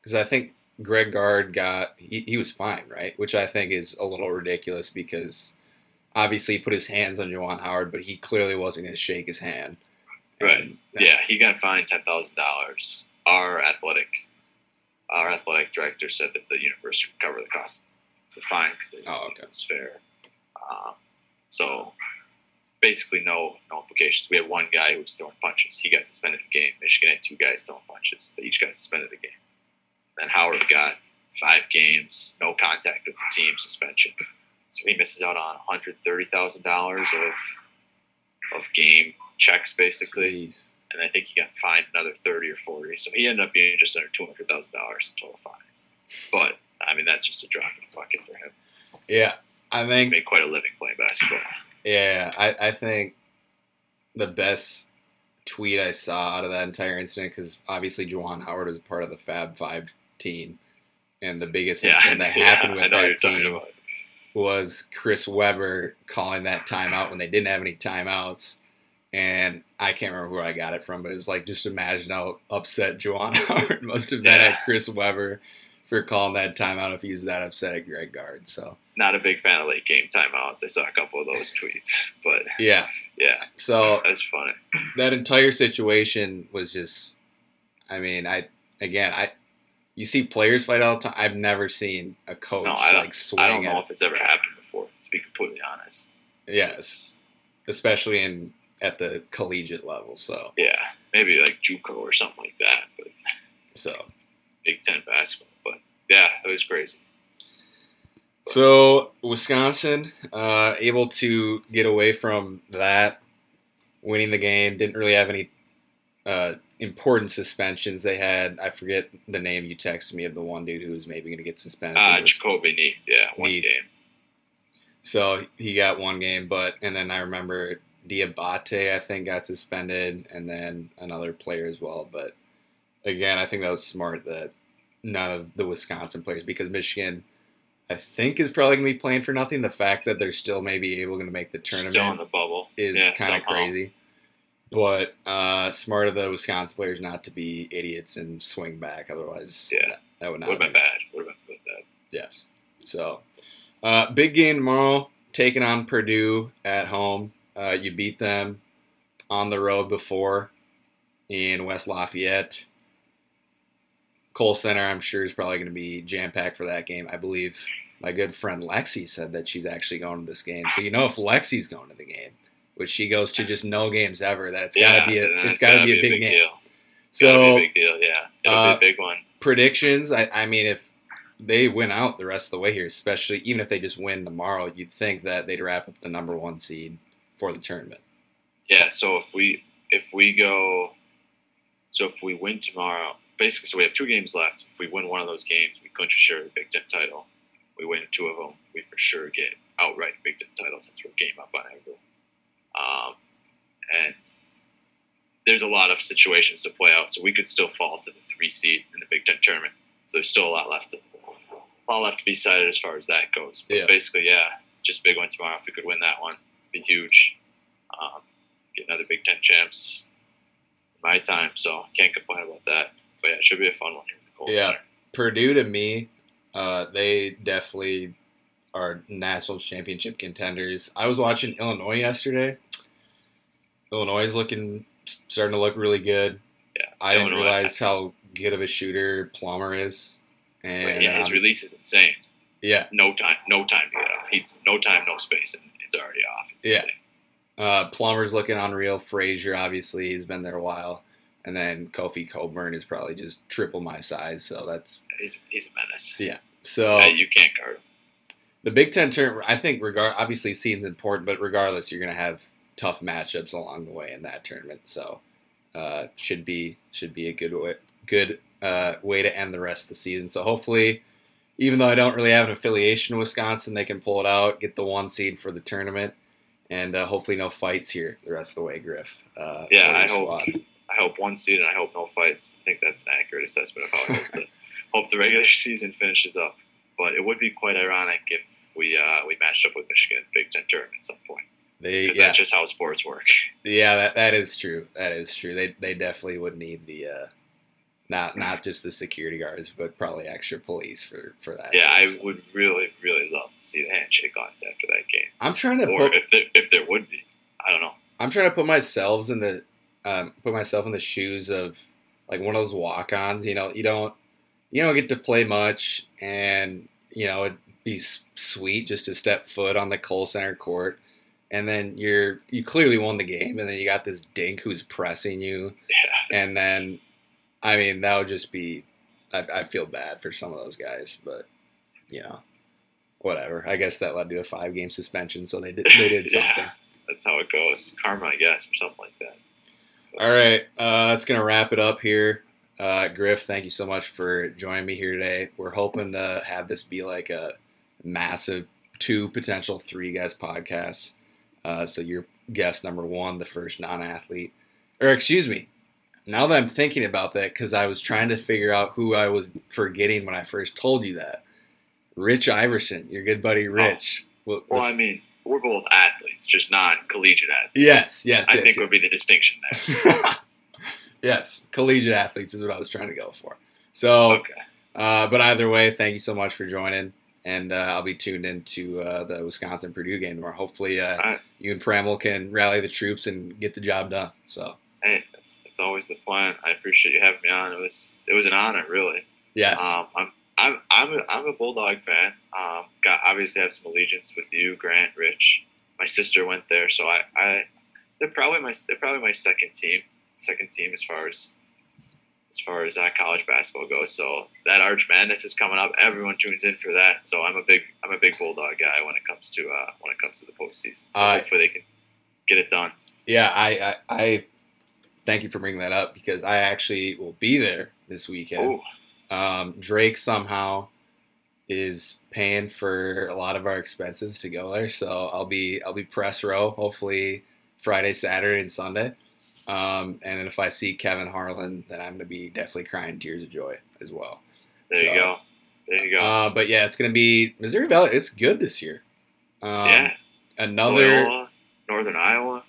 [SPEAKER 1] because I think Greg Gard got he, he was fine, right? Which I think is a little ridiculous because obviously he put his hands on Juwan Howard, but he clearly wasn't going to shake his hand.
[SPEAKER 2] Right.
[SPEAKER 1] And-
[SPEAKER 2] Yeah, he got fined ten thousand dollars. Our athletic, our athletic director said that the university would cover the cost of the fine because they
[SPEAKER 1] Oh, okay.
[SPEAKER 2] it was fair. Um, so basically, no no implications. We had one guy who was throwing punches. He got suspended a game. Michigan had two guys throwing punches. They each got suspended a game. Then Howard got five games, no contact with the team, suspension. So he misses out on one hundred thirty thousand dollars of of game checks basically,
[SPEAKER 1] Jeez.
[SPEAKER 2] and I think he got fined another thirty or forty. So he ended up being just under two hundred thousand dollars in total fines. But I mean, that's just a drop in the bucket for him.
[SPEAKER 1] Yeah, I mean
[SPEAKER 2] he's
[SPEAKER 1] think
[SPEAKER 2] made quite a living playing basketball.
[SPEAKER 1] Yeah, I, I think the best tweet I saw out of that entire incident, because obviously Juwan Howard was part of the Fab Five team, and the biggest
[SPEAKER 2] Yeah,
[SPEAKER 1] incident that (laughs)
[SPEAKER 2] yeah,
[SPEAKER 1] happened with
[SPEAKER 2] know what you're
[SPEAKER 1] that team was Chris Webber calling that timeout when they didn't have any timeouts. And I can't remember where I got it from, but it was like just imagine how upset Juwan (laughs) Howard must have been
[SPEAKER 2] Yeah.
[SPEAKER 1] at Chris Webber for calling that timeout if he's that upset at Greg Gard. So
[SPEAKER 2] Not a big fan of late game timeouts. I saw a couple of those tweets, (laughs) but
[SPEAKER 1] yeah,
[SPEAKER 2] yeah,
[SPEAKER 1] so
[SPEAKER 2] that's funny.
[SPEAKER 1] that entire situation was just I mean, I again I you see players fight all the time. I've never seen a coach
[SPEAKER 2] No, I
[SPEAKER 1] like swing
[SPEAKER 2] I don't know if it's ever happened before. To be completely honest,
[SPEAKER 1] yes,
[SPEAKER 2] It's-
[SPEAKER 1] especially in at the collegiate level. So
[SPEAKER 2] yeah, maybe like JUCO or something like that, but
[SPEAKER 1] so
[SPEAKER 2] Big Ten basketball. Yeah, it was crazy.
[SPEAKER 1] so Wisconsin uh, able to get away from that, winning the game. Didn't really have any uh, important suspensions. They had I forget the name you texted me of the one dude who was maybe going to get suspended.
[SPEAKER 2] Uh, Jahcobi Neath, yeah, one
[SPEAKER 1] Neath.
[SPEAKER 2] game.
[SPEAKER 1] So he got one game, but and then I remember Diabate I think got suspended, and then another player as well. But again, I think that was smart that none of the Wisconsin players because Michigan, I think, is probably going to be playing for nothing. The fact that they're still maybe able to make the tournament
[SPEAKER 2] Still in the bubble.
[SPEAKER 1] is
[SPEAKER 2] yeah,
[SPEAKER 1] kind of crazy. But uh, smart of the Wisconsin players not to be idiots and swing back. Otherwise,
[SPEAKER 2] Yeah.
[SPEAKER 1] that, that would not
[SPEAKER 2] Would have been bad. Would have been bad.
[SPEAKER 1] Yes. So, uh, big game tomorrow, taking on Purdue at home. Uh, you beat them on the road before in West Lafayette. Kohl Center, I'm sure, is probably going to be jam packed for that game. I believe my good friend Lexi said that she's actually going to this game. So you know if Lexi's going to the game, which she goes to just no games ever, that it's
[SPEAKER 2] yeah,
[SPEAKER 1] got to be a
[SPEAKER 2] then
[SPEAKER 1] it's got to
[SPEAKER 2] gotta
[SPEAKER 1] be a big, game.
[SPEAKER 2] deal.
[SPEAKER 1] So
[SPEAKER 2] be a big deal. Yeah, it'll
[SPEAKER 1] uh,
[SPEAKER 2] be a big one.
[SPEAKER 1] predictions. I, I mean, if they win out the rest of the way here, especially even if they just win tomorrow, you'd think that they'd wrap up the number one seed for the tournament.
[SPEAKER 2] Yeah. So if we if we go, so if we win tomorrow, basically, so we have two games left. If we win one of those games, we clinch share of the Big Ten title. We win two of them, we for sure get outright Big Ten title since we're game up on everyone. Um, and there's a lot of situations to play out, so we could still fall to the three seed in the Big Ten tournament. So there's still a lot left, to, a lot left to be decided as far as that goes. But
[SPEAKER 1] Yeah.
[SPEAKER 2] basically, yeah, just big one tomorrow. If we could win that one, be huge. Um, get another Big Ten champs in my time, so can't complain about that. But yeah, it should be a fun one here at the
[SPEAKER 1] Yeah.
[SPEAKER 2] Center.
[SPEAKER 1] Purdue to me, uh, they definitely are national championship contenders. I was watching Illinois yesterday. Illinois is looking starting to look really good.
[SPEAKER 2] Yeah,
[SPEAKER 1] I didn't
[SPEAKER 2] Illinois-
[SPEAKER 1] realize how good of a shooter Plummer is. And
[SPEAKER 2] yeah, his
[SPEAKER 1] um,
[SPEAKER 2] release is insane.
[SPEAKER 1] yeah,
[SPEAKER 2] No time, no time to get off. He's no time, no space, and it's already off. It's
[SPEAKER 1] Yeah.
[SPEAKER 2] insane.
[SPEAKER 1] Uh, Plummer's looking unreal. Frazier, obviously, he's been there a while. And then Kofi Cockburn is probably just triple my size. So that's
[SPEAKER 2] He's he's a menace.
[SPEAKER 1] Yeah. so
[SPEAKER 2] Yeah, you can't guard him.
[SPEAKER 1] the Big Ten tournament. I think regard obviously seed's important, but regardless, you're going to have tough matchups along the way in that tournament. So uh, should be should be a good way, good uh, way to end the rest of the season. So hopefully, even though I don't really have an affiliation with Wisconsin, they can pull it out, get the one seed for the tournament, and uh, hopefully no fights here the rest of the way, Griff. Uh,
[SPEAKER 2] Yeah, I hope.
[SPEAKER 1] squad.
[SPEAKER 2] I hope one seed and I hope no fights. I think that's an accurate assessment of how I hope the, (laughs) hope the regular season finishes up. But it would be quite ironic if we uh, we matched up with Michigan in the Big Ten tournament at some point because
[SPEAKER 1] yeah,
[SPEAKER 2] that's just how sports work.
[SPEAKER 1] yeah, that, that is true. That is true. They they definitely would need the uh, not not just the security guards, but probably extra police for for that.
[SPEAKER 2] Yeah, I would really really love to see the handshake ons after that game,
[SPEAKER 1] I'm trying to
[SPEAKER 2] or
[SPEAKER 1] put
[SPEAKER 2] if there if there would be. I don't know.
[SPEAKER 1] I'm trying to put myself in the um, put myself in the shoes of like one of those walk-ons. You know, you don't you don't get to play much, and you know it'd be s- sweet just to step foot on the Kohl Center court, and then you're you clearly won the game, and then you got this dink who's pressing you,
[SPEAKER 2] Yeah,
[SPEAKER 1] and then I mean that would just be I, I feel bad for some of those guys, but you know, whatever. I guess that led to a five game suspension, so they did they did (laughs)
[SPEAKER 2] Yeah.
[SPEAKER 1] something.
[SPEAKER 2] That's how it goes. Karma, I guess, or something like that.
[SPEAKER 1] All right, uh, that's gonna wrap it up here. Uh, Griff, thank you so much for joining me here today. We're hoping to have this be like a massive two potential three guys podcast. Uh, so you're guest number one, the first non-athlete, or excuse me. Now that I'm thinking about that, because I was trying to figure out who I was forgetting when I first told you that. Rich Iverson, your good buddy Rich. Well,
[SPEAKER 2] Well, I mean, we're both athletes, just non-collegiate athletes.
[SPEAKER 1] yes, yes,
[SPEAKER 2] I
[SPEAKER 1] yes,
[SPEAKER 2] think
[SPEAKER 1] yes.
[SPEAKER 2] would be the distinction there. (laughs)
[SPEAKER 1] yes, collegiate athletes is what I was trying to go for. So,
[SPEAKER 2] Okay.
[SPEAKER 1] uh, but either way, thank you so much for joining, and uh, I'll be tuned into uh, the Wisconsin Purdue game tomorrow. Hopefully, uh,
[SPEAKER 2] Alright.
[SPEAKER 1] you and Pramel can rally the troops and get the job done. So,
[SPEAKER 2] Hey, that's that's always the plan. I appreciate you having me on. It was it was an honor, really.
[SPEAKER 1] yes,
[SPEAKER 2] Um, I'm I'm I'm a, I'm a Bulldog fan. Um, got obviously have some allegiance with you, Grant, Rich. My sister went there, so I, I they're probably my they're probably my second team, second team as far as as far as uh, college basketball goes. So that Arch Madness is coming up. Everyone tunes in for that. So I'm a big I'm a big Bulldog guy when it comes to uh, when it comes to the postseason. So
[SPEAKER 1] Uh,
[SPEAKER 2] hopefully they can get it done.
[SPEAKER 1] yeah, I, I, I thank you for bringing that up because I actually will be there this weekend.
[SPEAKER 2] Oh,
[SPEAKER 1] Um, Drake somehow is paying for a lot of our expenses to go there, so I'll be I'll be press row hopefully Friday, Saturday, and Sunday. Um, and if I see Kevin Harlan, then I'm gonna be definitely crying tears of joy as well.
[SPEAKER 2] there you go. There you go.
[SPEAKER 1] Uh, but yeah, it's gonna be Missouri Valley. It's good this year. Um,
[SPEAKER 2] yeah.
[SPEAKER 1] Another
[SPEAKER 2] Loyola, Northern Iowa.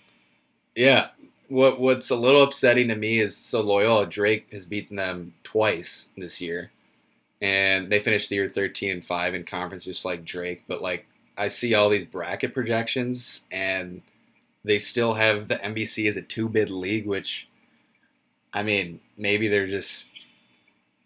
[SPEAKER 1] Yeah. What What's a little upsetting to me is so Loyola Drake has beaten them twice this year, and they finished the year thirteen and five in conference, just like Drake. But like I see all these bracket projections, and they still have the MVC as a two bid league, which I mean maybe they're just.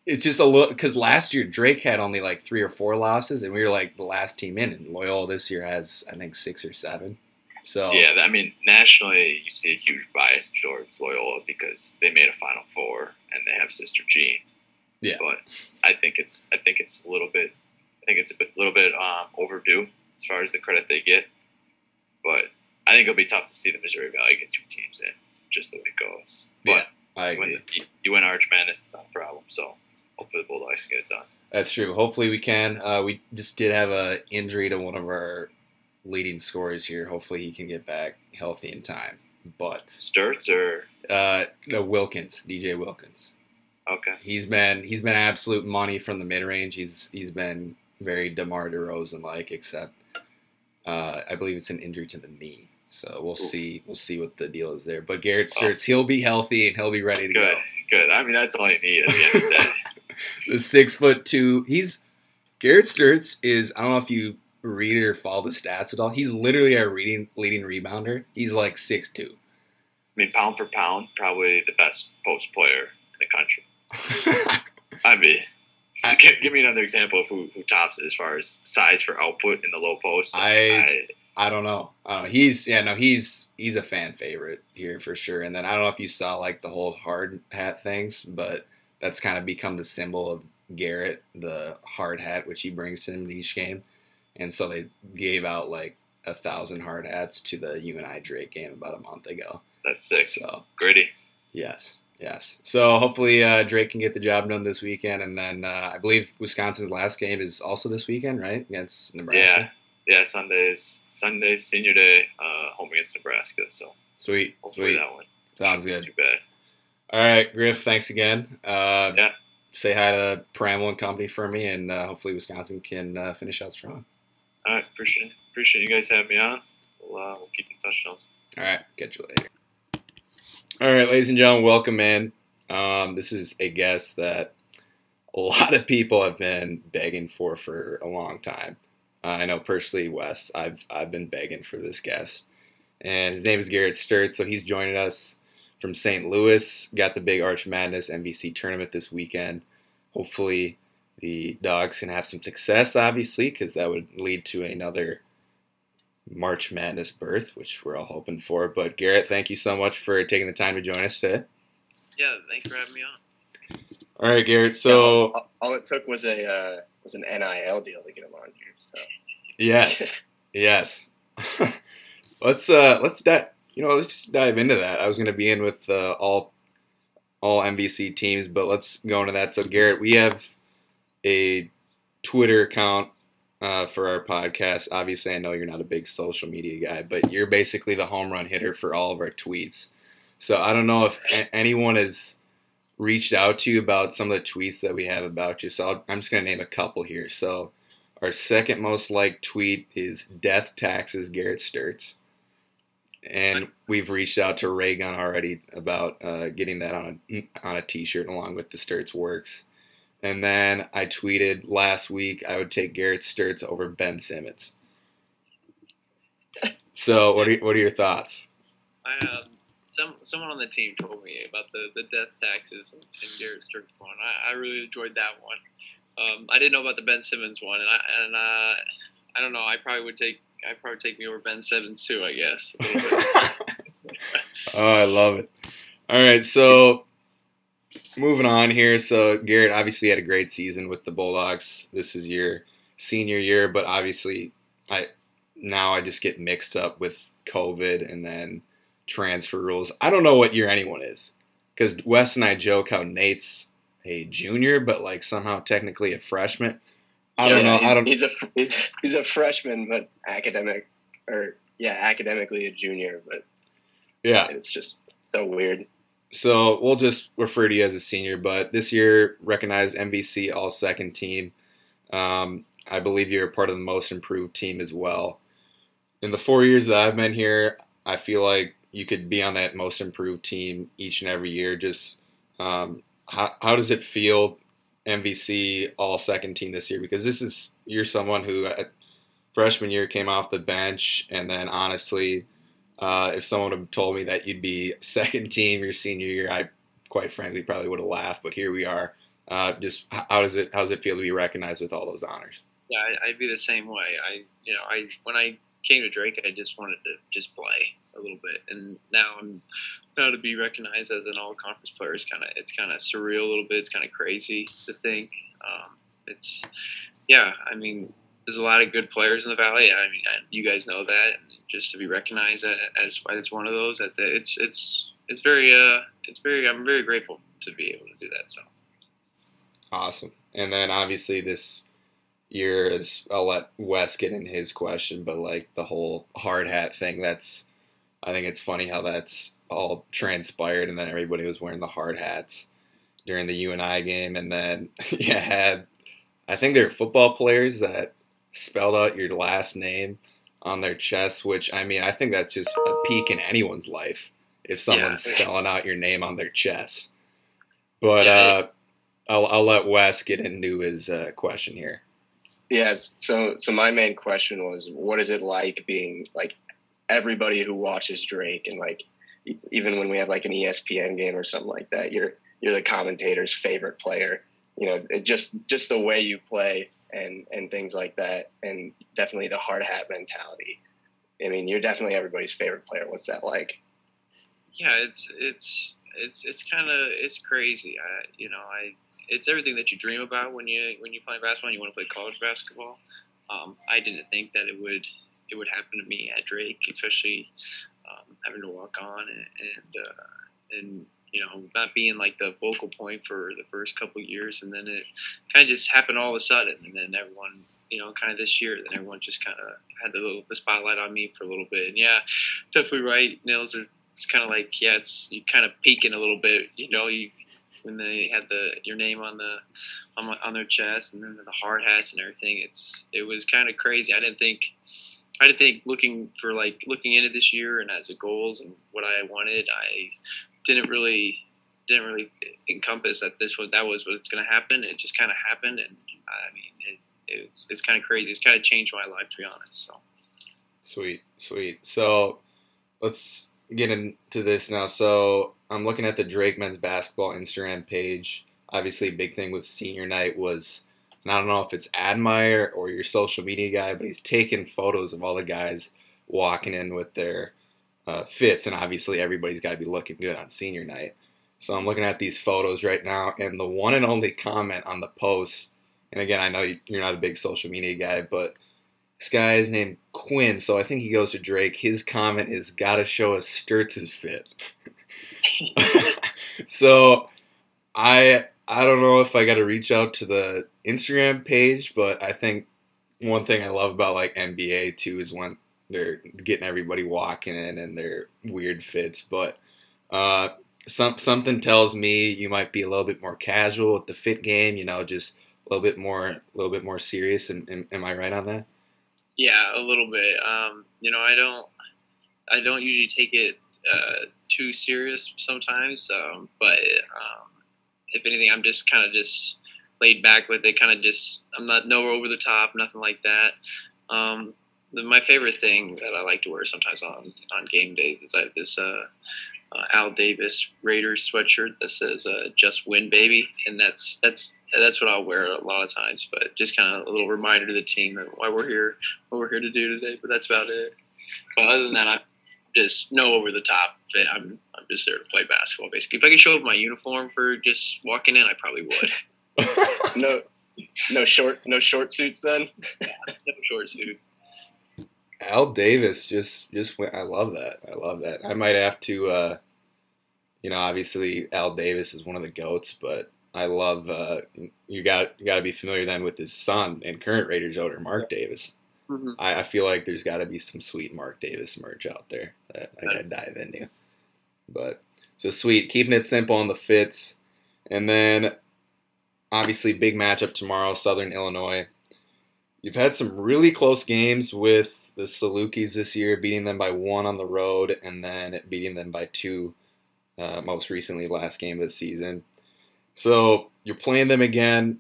[SPEAKER 1] It's just a little because last year Drake had only like three or four losses, and we were like the last team in. And Loyola this year has I think six or seven. So
[SPEAKER 2] Yeah, I mean, nationally, you see a huge bias towards Loyola because they made a Final Four and they have Sister Jean.
[SPEAKER 1] Yeah.
[SPEAKER 2] But I think it's I think it's a little bit I think it's a bit, little bit um, overdue as far as the credit they get. But I think it'll be tough to see the Missouri Valley get two teams in, just the way it goes.
[SPEAKER 1] Yeah,
[SPEAKER 2] But
[SPEAKER 1] I
[SPEAKER 2] you, win
[SPEAKER 1] agree.
[SPEAKER 2] the, you- win Arch Madness, it's not a problem. So hopefully the Bulldogs can get it done.
[SPEAKER 1] That's true. Hopefully we can. Uh, we just did have a injury to one of our leading scorers here. Hopefully he can get back healthy in time. But
[SPEAKER 2] Sturtz or
[SPEAKER 1] uh, no, Wilkins, DJ Wilkins,
[SPEAKER 2] okay,
[SPEAKER 1] he's been he's been absolute money from the mid range. He's he's been very DeMar DeRozan like, except uh, I believe it's an injury to the knee. So we'll
[SPEAKER 2] Oof.
[SPEAKER 1] see we'll see what the deal is there. But Garrett Sturtz, he'll be healthy and he'll be ready to
[SPEAKER 2] good,
[SPEAKER 1] go.
[SPEAKER 2] good. I mean, that's all you need at the end of the day. (laughs)
[SPEAKER 1] the six foot two. He's Garrett Sturtz is I don't know if you read or follow the stats at all. He's literally our reading leading rebounder. He's like six two.
[SPEAKER 2] I mean, pound for pound, probably the best post player in the country. (laughs) I mean,
[SPEAKER 1] I-
[SPEAKER 2] give, give me another example of who, who tops it as far as size for output in the low post.
[SPEAKER 1] I I don't know. I don't know. He's yeah no he's he's a fan favorite here for sure. And then I don't know if you saw like the whole hard hat things, but that's kind of become the symbol of Garrett, the hard hat which he brings to in each game. And so they gave out like a thousand hard hats to the UNI Drake game about a month ago.
[SPEAKER 2] that's sick.
[SPEAKER 1] So
[SPEAKER 2] Gritty.
[SPEAKER 1] Yes, yes. So hopefully uh, Drake can get the job done this weekend, and then uh, I believe Wisconsin's last game is also this weekend, right? Against Nebraska.
[SPEAKER 2] Yeah, yeah. Sunday's Sunday's senior day, uh, home against Nebraska. So
[SPEAKER 1] Sweet,
[SPEAKER 2] hopefully
[SPEAKER 1] sweet.
[SPEAKER 2] that one
[SPEAKER 1] Sounds good.
[SPEAKER 2] Too bad.
[SPEAKER 1] All right, Griff. Thanks again. Uh,
[SPEAKER 2] Yeah.
[SPEAKER 1] Say hi to Pramel and company for me, and uh, hopefully Wisconsin can uh, finish out strong.
[SPEAKER 2] All right, appreciate appreciate you guys having me on. We'll, uh, we'll keep in touch, Nelson.
[SPEAKER 1] All right, catch you later. All right, ladies and gentlemen, welcome in. Um, this is a guest that a (laughs) lot of people have been begging for for a long time. Uh, I know personally, Wes, I've I've been begging for this guest, and his name is Garrett Sturtz. So he's joining us from St. Louis. Got the big Arch Madness MVC tournament this weekend. Hopefully, the dogs can have some success, obviously, because that would lead to another March Madness berth, which we're all hoping for. But Garrett, thank you so much for taking the time to join us today.
[SPEAKER 3] Yeah, thanks for having me on.
[SPEAKER 1] All right, Garrett. So
[SPEAKER 3] all, all it took was a uh, was an NIL deal to get him on here. So
[SPEAKER 1] yes, (laughs) yes. (laughs) let's uh let's dive. You know, let's just dive into that. I was going to be in with uh, all all MVC teams, but let's go into that. So, Garrett, we have a Twitter account uh, for our podcast. Obviously, I know you're not a big social media guy, but you're basically the home run hitter for all of our tweets. So, I don't know if a- anyone has reached out to you about some of the tweets that we have about you. So, I'll, I'm just going to name a couple here. So, our second most liked tweet is Death Taxes Garrett Sturtz. And we've reached out to Raygun already about uh, getting that on a, on a t-shirt along with the Sturtz Works. And then I tweeted last week I would take Garrett Sturtz over Ben Simmons. So what are what are your thoughts?
[SPEAKER 4] I um, some someone on the team told me about the, the death taxes and, and Garrett Sturtz one. I, I really enjoyed that one. Um, I didn't know about the Ben Simmons one, and I and uh, I don't know. I probably would take I probably take me over Ben Simmons too. I guess. a little bit.
[SPEAKER 1] oh, I love it. All right, so moving on here. So Garrett obviously had a great season with the Bulldogs. This is your senior year, but obviously I now I just get mixed up with COVID and then transfer rules. I don't know what year anyone is because Wes and I joke how Nate's a junior, but like somehow technically a freshman. I don't
[SPEAKER 3] Yeah,
[SPEAKER 1] know. I don't.
[SPEAKER 3] He's a he's, he's a freshman, but academic or yeah, academically a junior, but
[SPEAKER 1] Yeah.
[SPEAKER 3] it's just so weird.
[SPEAKER 1] So we'll just refer to you as a senior, but this year recognized MVC All Second Team. Um, I believe you're part of the most improved team as well. In the four years that I've been here, I feel like you could be on that most improved team each and every year. Just um, how how does it feel, MVC All Second Team this year? Because this is you're someone who at freshman year came off the bench, and then honestly, uh, if someone had told me that you'd be second team your senior year, I quite frankly probably would have laughed. But here we are. Uh, just how does it how does it feel to be recognized with all those honors?
[SPEAKER 4] yeah, I, I'd be the same way. I you know I when I came to Drake, I just wanted to just play a little bit, and now I'm now to be recognized as an all conference player is kind of it's kind of surreal a little bit. It's kind of crazy to think. Um, it's yeah, I mean. There's a lot of good players in the valley. I mean, I, you guys know that. Just to be recognized as as one of those, that's it's it's it's very uh it's very I'm very grateful to be able to do that. So
[SPEAKER 1] Awesome. And then obviously this year is I'll let Wes get in his question, but like the whole hard hat thing, that's I think it's funny how that's all transpired and then everybody was wearing the hard hats during the UNI game and then (laughs) you had I think there were football players that spelled out your last name on their chest, which I mean I think that's just a peak in anyone's life if someone's
[SPEAKER 4] Yeah. (laughs)
[SPEAKER 1] spelling out your name on their chest. But
[SPEAKER 4] Yeah,
[SPEAKER 1] uh I'll, I'll let Wes get into his uh, question here.
[SPEAKER 3] Yeah. So so my main question was, what is it like being like everybody who watches Drake and like even when we have like an ESPN game or something like that, you're you're the commentator's favorite player. You know, it just just the way you play and and things like that, and definitely the hard hat mentality. I mean, you're definitely everybody's favorite player. What's that like?
[SPEAKER 4] yeah, it's it's it's it's kind of it's crazy. I you know I it's everything that you dream about when you when you play basketball. and You want to play college basketball. Um, I didn't think that it would it would happen to me at Drake, especially um, having to walk on and and, uh, and you know not being like the focal point for the first couple years, and then it kind of just happened all of a sudden, and then everyone. You know, kind of this year, then everyone just kind of had the, the spotlight on me for a little bit. And yeah, definitely right, Nils. It's kind of like yeah, it's you kind of peeking a little bit. You know, you when they had the your name on the on, my, on their chest and then the hard hats and everything. It's it was kind of crazy. I didn't think I didn't think looking for like looking into this year and as a goals and what I wanted. I didn't really didn't really encompass that this was that was what's going to happen. It just kind of happened, and I mean it, it it's kind of crazy. It's kind of changed my life to be honest. So.
[SPEAKER 1] Sweet, sweet. So let's get into this now. So I'm looking at the Drake men's basketball Instagram page. Obviously, a big thing with senior night was, I don't know if it's Admire or your social media guy, but he's taking photos of all the guys walking in with their uh, fits, and obviously everybody's got to be looking good on senior night. So I'm looking at these photos right now, and the one and only comment on the post, and again, I know you're not a big social media guy, but this guy is named Quinn, so I think he goes to Drake. His comment is, "Gotta show us Sturtz' fit." (laughs) so I I don't know if I got to reach out to the Instagram page, but I think one thing I love about like NBA too is when they're getting everybody walking in and their weird fits. But uh, some something tells me you might be a little bit more casual with the fit game. You know, just a little bit more, a little bit more serious. And, and am I right on that?
[SPEAKER 4] Yeah, a little bit. Um, you know, I don't, I don't usually take it uh, too serious sometimes, um, but um, if anything, I'm just kind of just laid back with it. Kind of just I'm not no over the top, nothing like that. Um, my favorite thing that I like to wear sometimes on on game days is I have this uh, uh, Al Davis Raiders sweatshirt that says uh, "Just Win, baby," and that's that's that's what I'll wear a lot of times. But just kind of a little reminder to the team that why we're here, what we're here to do today. But that's about it. But other than that, I just no over the top. I'm I'm just there to play basketball. Basically, if I could show up my uniform for just walking in, I probably would. (laughs)
[SPEAKER 3] no, no short, no short suits then. (laughs)
[SPEAKER 4] no short suit.
[SPEAKER 1] Al Davis just just went. I love that. I love that. I might have to. Uh, you know, obviously Al Davis is one of the goats, but I love. Uh, you got you got to be familiar then with his son and current Raiders owner Mark Davis. Mm-hmm. I, I, feel like there's got to be some sweet Mark Davis merch out there that I gotta dive into. But so sweet, keeping it simple on the fits, and then obviously big matchup tomorrow, Southern Illinois. You've had some really close games with the Salukis this year, beating them by one on the road, and then beating them by two uh, most recently last game of the season. So you're playing them again.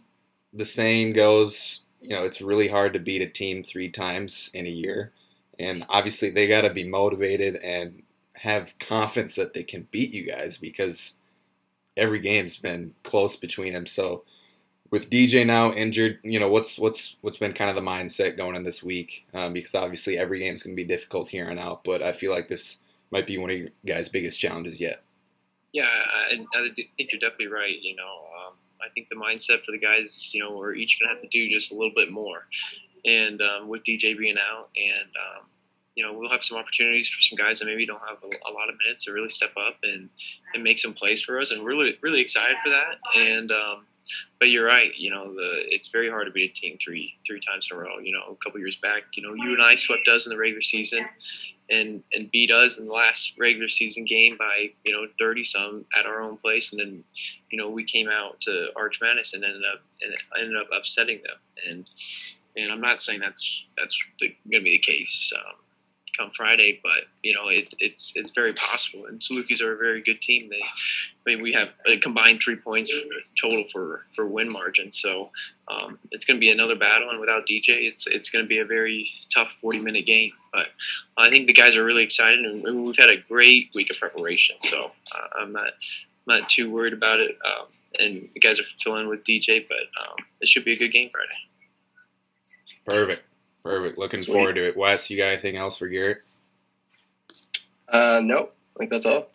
[SPEAKER 1] The saying goes, you know, it's really hard to beat a team three times in a year. And obviously, they got to be motivated and have confidence that they can beat you guys because every game's been close between them. So, with DJ now injured, you know what's what's what's been kind of the mindset going in this week um, because obviously every game is going to be difficult here and out. But I feel like this might be one of your guys' biggest challenges yet.
[SPEAKER 4] Yeah, I, I think you're definitely right. You know, um, I think the mindset for the guys, you know, we're each going to have to do just a little bit more. And um, with DJ being out, and um, you know, we'll have some opportunities for some guys that maybe don't have a, a, lot of minutes to really step up and, and make some plays for us. And we're really, really excited for that. And, um, but you're right. You know, the it's very hard to beat a team three three times in a row. You know, a couple years back, you know, UNI swept us in the regular season, and and beat us in the last regular season game by you know 30 some at our own place, and then you know we came out to Arch Madness and ended up and ended up upsetting them. And and I'm not saying that's that's to be the case. Um, come Friday, but you know it, it's it's very possible. And Salukis are a very good team. They, I mean, we have a combined three points total for for win margin. So um, it's going to be another battle, and without DJ, it's it's going to be a very tough 40 minute game. But I think the guys are really excited, and we've had a great week of preparation. So uh, I'm not not too worried about it. Um, and the guys are filling with DJ, but um, it should be a good game Friday.
[SPEAKER 1] Perfect. Perfect. Looking Sweet. forward to it. Wes, you got anything else for Garrett?
[SPEAKER 3] Uh, nope. I think that's all.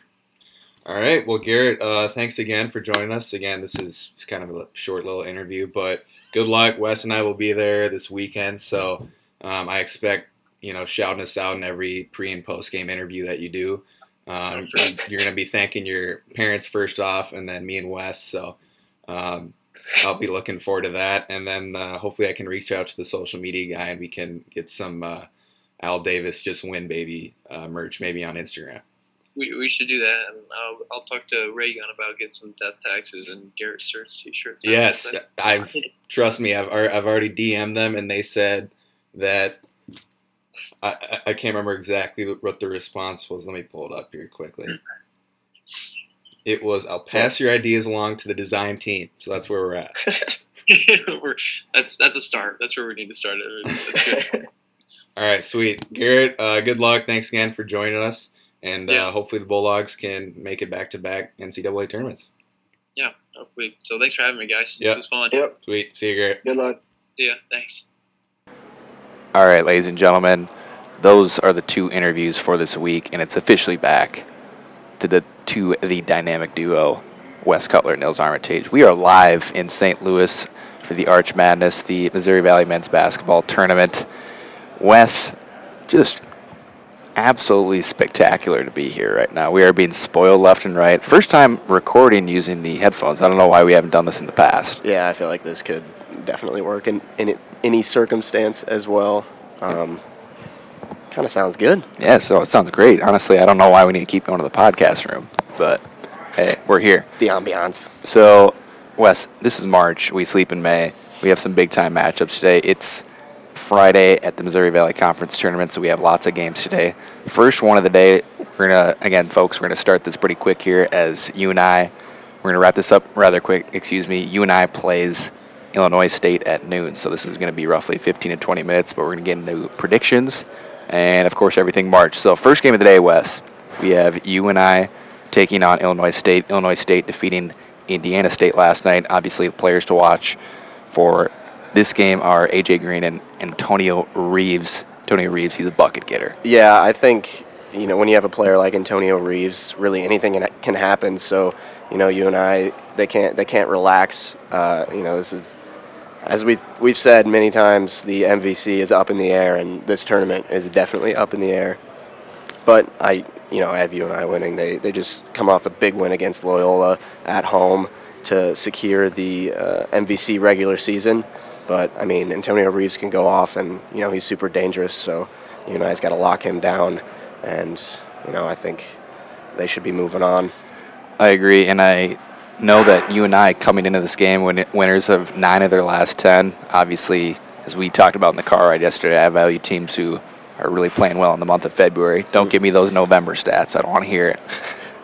[SPEAKER 1] All right. Well, Garrett, uh, thanks again for joining us. Again, this is kind of a short little interview, but good luck. Wes and I will be there this weekend, so um, I expect you know shouting us out in every pre and post game interview that you do. Um, you're going to be thanking your parents first off, and then me and Wes. So um, I'll be looking forward to that, and then uh, hopefully I can reach out to the social media guy and we can get some uh, Al Davis just win baby uh, merch maybe on Instagram.
[SPEAKER 4] We, we should do that, and I'll, I'll talk to Raygun about getting some death taxes and Garrett Sturtz t-shirts.
[SPEAKER 1] Yes, I've (laughs) trust me, I've I've already DM'd them, and they said that I I can't remember exactly what the response was. Let me pull it up here quickly. It was I'll pass your ideas along to the design team. So that's where we're at. (laughs)
[SPEAKER 4] we're, that's that's a start. That's where we need to start it. (laughs)
[SPEAKER 1] All right, sweet. Garrett, uh, good luck. Thanks again for joining us. And uh, yeah. uh, hopefully the Bulldogs can make it back to back NCAA tournaments.
[SPEAKER 4] Yeah, hopefully. So thanks for having me, guys.
[SPEAKER 1] Yep.
[SPEAKER 4] It was fun.
[SPEAKER 3] Yep.
[SPEAKER 1] Sweet. See you, Garrett.
[SPEAKER 3] Good luck.
[SPEAKER 4] See ya. Thanks.
[SPEAKER 1] All right, ladies and gentlemen, those are the two interviews for this week, and it's officially back to the to the dynamic duo Wes Cutler, and Nils Armitage. We are live in St. Louis for the Arch Madness, the Missouri Valley Men's Basketball Tournament. Wes, just absolutely spectacular to be here right now. We are being spoiled left and right. First time recording using the headphones. I don't know why we haven't done this in the past.
[SPEAKER 5] Yeah, I feel like this could definitely work in, in any circumstance as well. Um, kind of sounds good.
[SPEAKER 1] Yeah, so it sounds great. Honestly, I don't know why we need to keep going to the podcast room, but hey, we're here.
[SPEAKER 5] It's the ambiance.
[SPEAKER 1] So, Wes, this is March. We sleep in May. We have some big time matchups today. It's Friday at the Missouri Valley Conference Tournament, so we have lots of games today. First one of the day, we're gonna again, folks, we're gonna start this pretty quick here as UNI, We're gonna wrap this up rather quick. Excuse me. UNI plays Illinois State at noon, so this is gonna be roughly 15 to 20 minutes. But we're gonna get into predictions and of course everything March. So first game of the day, Wes, we have UNI taking on Illinois State. Illinois State defeating Indiana State last night. Obviously, the players to watch for this game are AJ Green and Antonio Reeves. Antonio Reeves, he's a bucket getter.
[SPEAKER 5] Yeah, I think you know when you have a player like Antonio Reeves, really anything can- can happen. So you know, UNI, they can't they can't relax. Uh, you know, this is as we we've said many times, the MVC is up in the air, and this tournament is definitely up in the air. But I, you know, I have UNI winning. They they just come off a big win against Loyola at home to secure the uh, MVC regular season. But I mean, Antonio Reeves can go off, and you know he's super dangerous. So UNI's got to lock him down, and you know I think they should be moving on.
[SPEAKER 1] I agree, and I know that UNI coming into this game win- winners of nine of their last ten. Obviously, as we talked about in the car ride yesterday, I value teams who are really playing well in the month of February. Don't give me those November stats. I don't want to hear it. (laughs)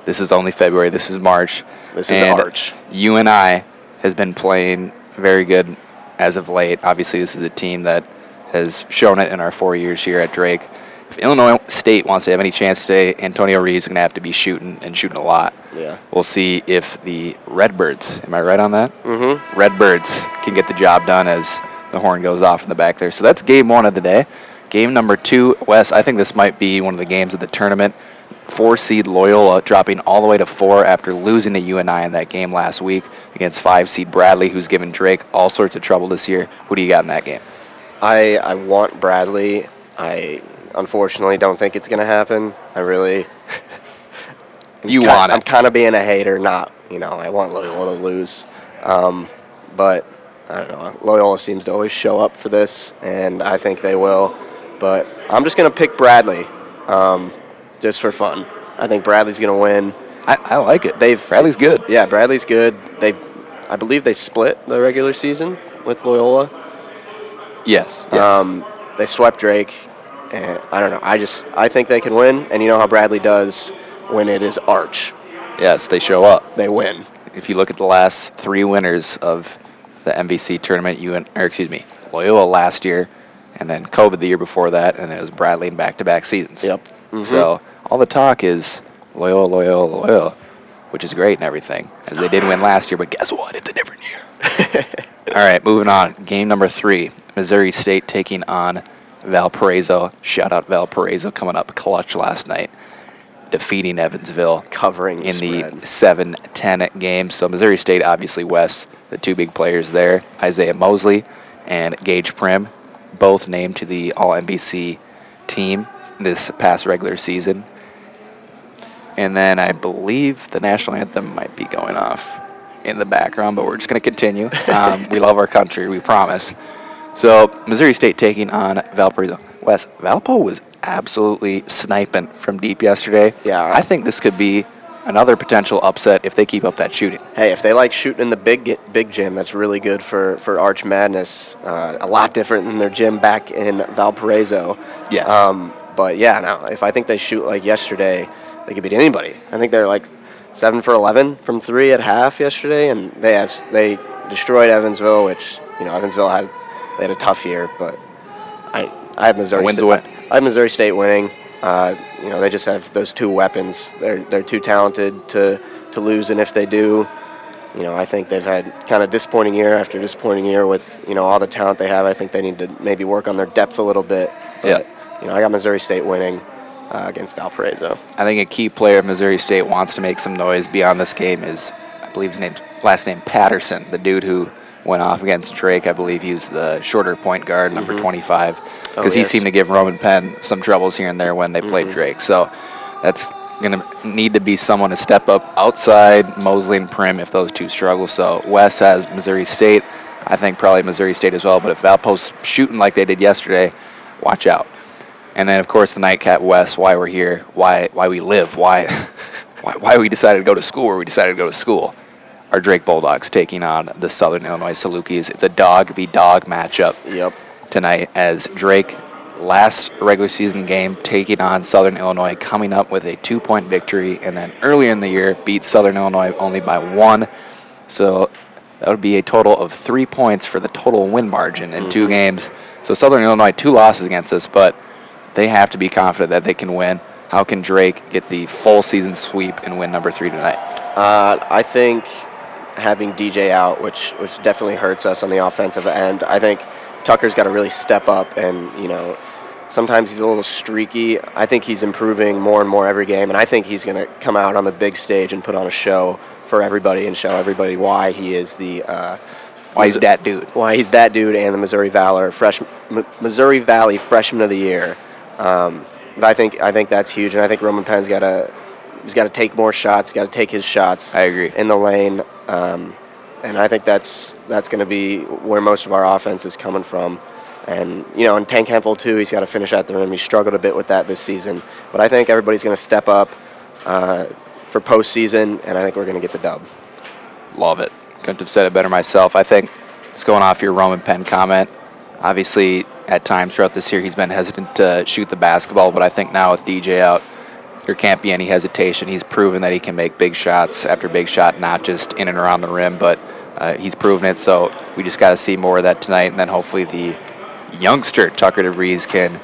[SPEAKER 1] This is only February. This is March.
[SPEAKER 5] This is
[SPEAKER 1] And
[SPEAKER 5] Arch.
[SPEAKER 1] UNI has been playing very good as of late. Obviously, this is a team that has shown it in our four years here at Drake. If Illinois State wants to have any chance today, Antonio Reeves is going to have to be shooting and shooting a lot.
[SPEAKER 5] Yeah.
[SPEAKER 1] We'll see if the Redbirds, am I right on that?
[SPEAKER 5] Mm-hmm.
[SPEAKER 1] Redbirds can get the job done as the horn goes off in the back there. So that's game one of the day. Game number two, Wes, I think this might be one of the games of the tournament. Four seed Loyola dropping all the way to four after losing to UNI in that game last week against five seed Bradley, who's given Drake all sorts of trouble this year. Who do you got in that game?
[SPEAKER 5] I I want Bradley. I unfortunately don't think it's gonna happen. I really. (laughs)
[SPEAKER 1] You
[SPEAKER 5] ki-
[SPEAKER 1] want it.
[SPEAKER 5] I'm kind of being a hater. Not you know I want Loyola to lose, um, but I don't know. Loyola seems to always show up for this, and I think they will. But I'm just gonna pick Bradley, um, just for fun. I think Bradley's gonna win.
[SPEAKER 1] I, I like it.
[SPEAKER 5] They've
[SPEAKER 1] Bradley's good.
[SPEAKER 5] Yeah, Bradley's good. They, I believe they split the regular season with Loyola.
[SPEAKER 1] Yes. yes.
[SPEAKER 5] Um, they swept Drake, and I don't know. I just I think they can win, and you know how Bradley does when it is Arch,
[SPEAKER 1] yes, they show up.
[SPEAKER 5] they win.
[SPEAKER 1] if you look at the last three winners of the MVC tournament, you and or excuse me, Loyola last year, and then COVID the year before that, and it was Bradley in back-to-back seasons.
[SPEAKER 5] Yep. Mhm.
[SPEAKER 1] So all the talk is Loyola, Loyola, Loyola, which is great and everything, as they did win last year. But guess what? It's a different year. (laughs) all right, moving on. Game number three: Missouri State taking on Valparaiso. Shout out Valparaiso coming up clutch last night, defeating Evansville
[SPEAKER 5] Covering
[SPEAKER 1] in
[SPEAKER 5] spread.
[SPEAKER 1] the 7 10 game. So Missouri State, obviously, Wes, the two big players there, Isaiah Mosley and Gaige Prim, both named to the All MVC team this past regular season. And then I believe the national anthem might be going off in the background, but we're just going to continue. Um, we love our country, we promise. So Missouri State taking on Valparaiso. Wes, Valpo was absolutely sniping from deep yesterday.
[SPEAKER 5] Yeah.
[SPEAKER 1] I think this could be another potential upset if they keep up that shooting.
[SPEAKER 5] Hey, if they like shooting in the big big gym, that's really good for for Arch Madness. Uh, a lot different than their gym back in Valparaiso.
[SPEAKER 1] Yes.
[SPEAKER 5] Um, but yeah, no. If I think they shoot like yesterday, they could beat anybody. I think they're like seven for eleven from three at half yesterday, and they have they destroyed Evansville, which you know Evansville had they had a tough year, but I I have Missouri.
[SPEAKER 1] Win's
[SPEAKER 5] State,
[SPEAKER 1] win.
[SPEAKER 5] I have Missouri State winning. Uh, you know they just have those two weapons. They're they're too talented to to lose, and if they do, you know I think they've had kind of disappointing year after disappointing year with you know all the talent they have. I think they need to maybe work on their depth a little bit.
[SPEAKER 1] Yeah.
[SPEAKER 5] You know I got Missouri State winning uh, against Valparaiso.
[SPEAKER 1] I think a key player of Missouri State wants to make some noise beyond this game is I believe his name, last name Patterson, the dude who went off against Drake. I believe he was the shorter point guard, number mm-hmm. 25, because
[SPEAKER 5] Oh,
[SPEAKER 1] he seemed to give Roman Penn some troubles here and there when they mm-hmm. played Drake. So that's going to need to be someone to step up outside Mosley and Prim if those two struggle. So Wes has Missouri State. I think probably Missouri State as well. But if Valpo's shooting like they did yesterday, watch out. And then of course the nightcap Wes, why we're here, why why we live, why (laughs) why, why we decided to go to school where we decided to go to school. Our Drake Bulldogs taking on the Southern Illinois Salukis. It's a dog v dog matchup
[SPEAKER 5] Yep.
[SPEAKER 1] tonight as Drake last regular season game taking on Southern Illinois coming up with a two point victory and then earlier in the year beat Southern Illinois only by one. So that would be a total of three points for the total win margin in two games. So Southern Illinois two losses against us, but they have to be confident that they can win. How can Drake get the full season sweep and win number three tonight?
[SPEAKER 5] Uh, I think having DJ out, which which definitely hurts us on the offensive end. I think Tucker's got to really step up, and you know, sometimes he's a little streaky. I think he's improving more and more every game, and I think he's going to come out on the big stage and put on a show for everybody and show everybody why he is the. Uh,
[SPEAKER 1] Why he's that dude?
[SPEAKER 5] why he's that dude and the Missouri Valor fresh M- Missouri Valley Freshman of the Year. Um, but I think I think that's huge, and I think Roman Penn's got to he's got to take more shots. Got to take his shots
[SPEAKER 1] I agree.
[SPEAKER 5] in the lane, um, and I think that's that's going to be where most of our offense is coming from. And you know, and Tank Hemphill too. He's got to finish at the rim. He struggled a bit with that this season, but I think everybody's going to step up uh, for postseason, and I think we're going to get the dub.
[SPEAKER 1] Love it. Couldn't have said it better myself. I think just going off your Roman Penn comment, obviously at times throughout this year he's been hesitant to shoot the basketball, but I think now with DJ out, there can't be any hesitation. He's proven that he can make big shots after big shot, not just in and around the rim, but uh, he's proven it. So we just got to see more of that tonight, and then hopefully the youngster Tucker DeVries can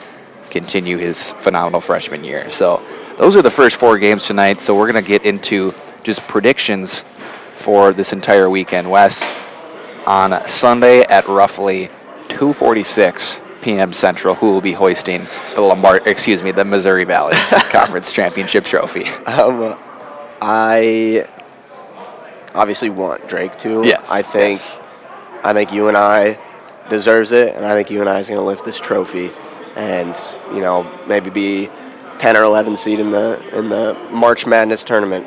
[SPEAKER 1] continue his phenomenal freshman year. So those are the first four games tonight. So we're going to get into just predictions for this entire weekend. Wes, on Sunday at roughly 2:46 p.m. Central, who will be hoisting the Lombard, excuse me, the Missouri Valley (laughs) Conference Championship trophy?
[SPEAKER 5] Um, I obviously want Drake to.
[SPEAKER 1] Yes,
[SPEAKER 5] I think
[SPEAKER 1] yes.
[SPEAKER 5] I think UNI deserves it, and I think UNI is going to lift this trophy, and you know maybe be 10 or 11 seed in the in the March Madness tournament.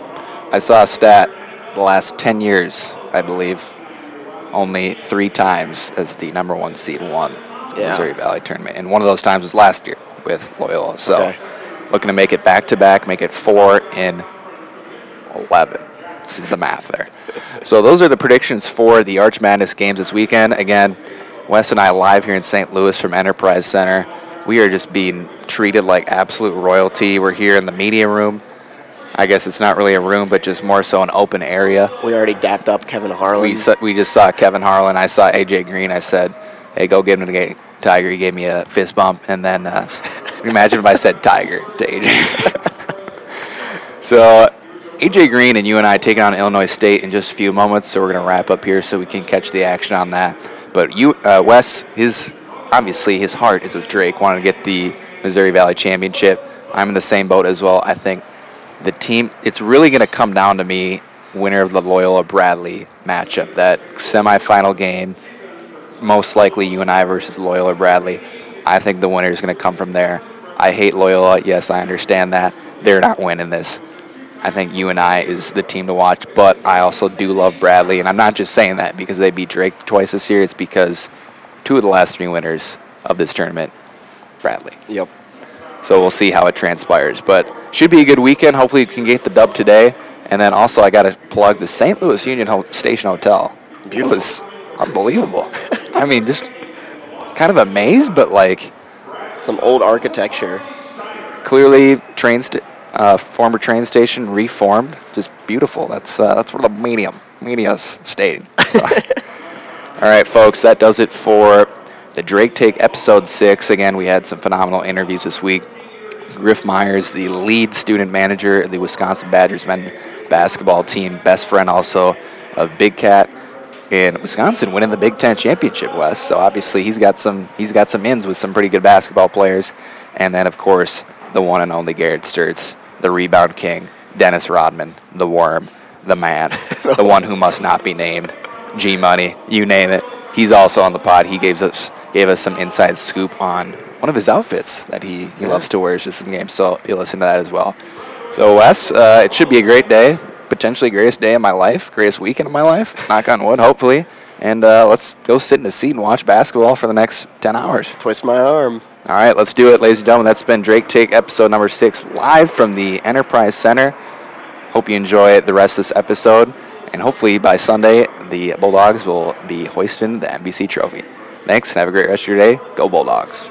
[SPEAKER 1] I saw a stat the last 10 years, I believe, only three times as the number one seed won
[SPEAKER 5] Yeah.
[SPEAKER 1] Missouri Valley tournament, and one of those times was last year with Loyola. So
[SPEAKER 5] Okay.
[SPEAKER 1] looking to make it back to back, make it four in 11 is the math there. (laughs) So those are the predictions for the Arch Madness games this weekend. Again, Wes and I live here in St. Louis from Enterprise Center. We are just being treated like absolute royalty. We're here in the media room. I guess it's not really a room, but just more so an open area.
[SPEAKER 5] We already dapped up Kevin Harlan.
[SPEAKER 1] We saw, we just saw Kevin Harlan. I saw AJ Green. I said, "Hey, go get him to get Tiger." He gave me a fist bump, and then uh, (laughs) imagine if I said Tiger to AJ. (laughs) so AJ Green and UNI taking on Illinois State in just a few moments. So we're gonna wrap up here so we can catch the action on that. But you, uh, Wes, his obviously his heart is with Drake, wanting to get the Missouri Valley Championship. I'm in the same boat as well. I think the team it's really going to come down to me winner of the Loyola Bradley matchup that semifinal game most likely UNI versus Loyola Bradley I think the winner is going to come from there I hate Loyola yes I understand that they're not winning this I think UNI is the team to watch but I also do love Bradley and I'm not just saying that because they beat Drake twice this year it's because two of the last three winners of this tournament Bradley
[SPEAKER 5] Yep.
[SPEAKER 1] so we'll see how it transpires. But should be a good weekend. Hopefully, you can get the dub today. And then also, I got to plug the St. Louis Union Ho- Station Hotel. Was unbelievable. I mean, just kind of amazed, but like
[SPEAKER 5] Some old architecture.
[SPEAKER 1] clearly train st- uh, former train station reformed. Just beautiful. That's uh, that's where the medium media's staying. So. (laughs) All right, folks, that does it for the Drake Take episode six. Again, we had some phenomenal interviews this week. Griff Myers, the lead student manager of the Wisconsin Badgers men basketball team, best friend also of Big Cat in Wisconsin, winning the Big Ten championship. Wes, so obviously he's got some he's got some ins with some pretty good basketball players, and then of course the one and only Garrett Sturtz, the rebound king, Dennis Rodman, the Worm, the man, (laughs) the one who must not be named, G Money, you name it. He's also on the pod. He gave us gave us some inside scoop on one of his outfits that he, he loves to wear just some games. So you'll listen to that as well. So Wes, uh, it should be a great day, potentially greatest day of my life, greatest weekend of my life. Knock on wood, hopefully. And uh, let's go sit in a seat and watch basketball for the next 10 hours.
[SPEAKER 5] Twist my arm.
[SPEAKER 1] All right, let's do it, ladies and gentlemen. That's been Drake Take episode number six, live from the Enterprise Center. Hope you enjoy the rest of this episode. And hopefully by Sunday, the Bulldogs will be hoisting the MVC trophy. Thanks, and have a great rest of your day. Go Bulldogs.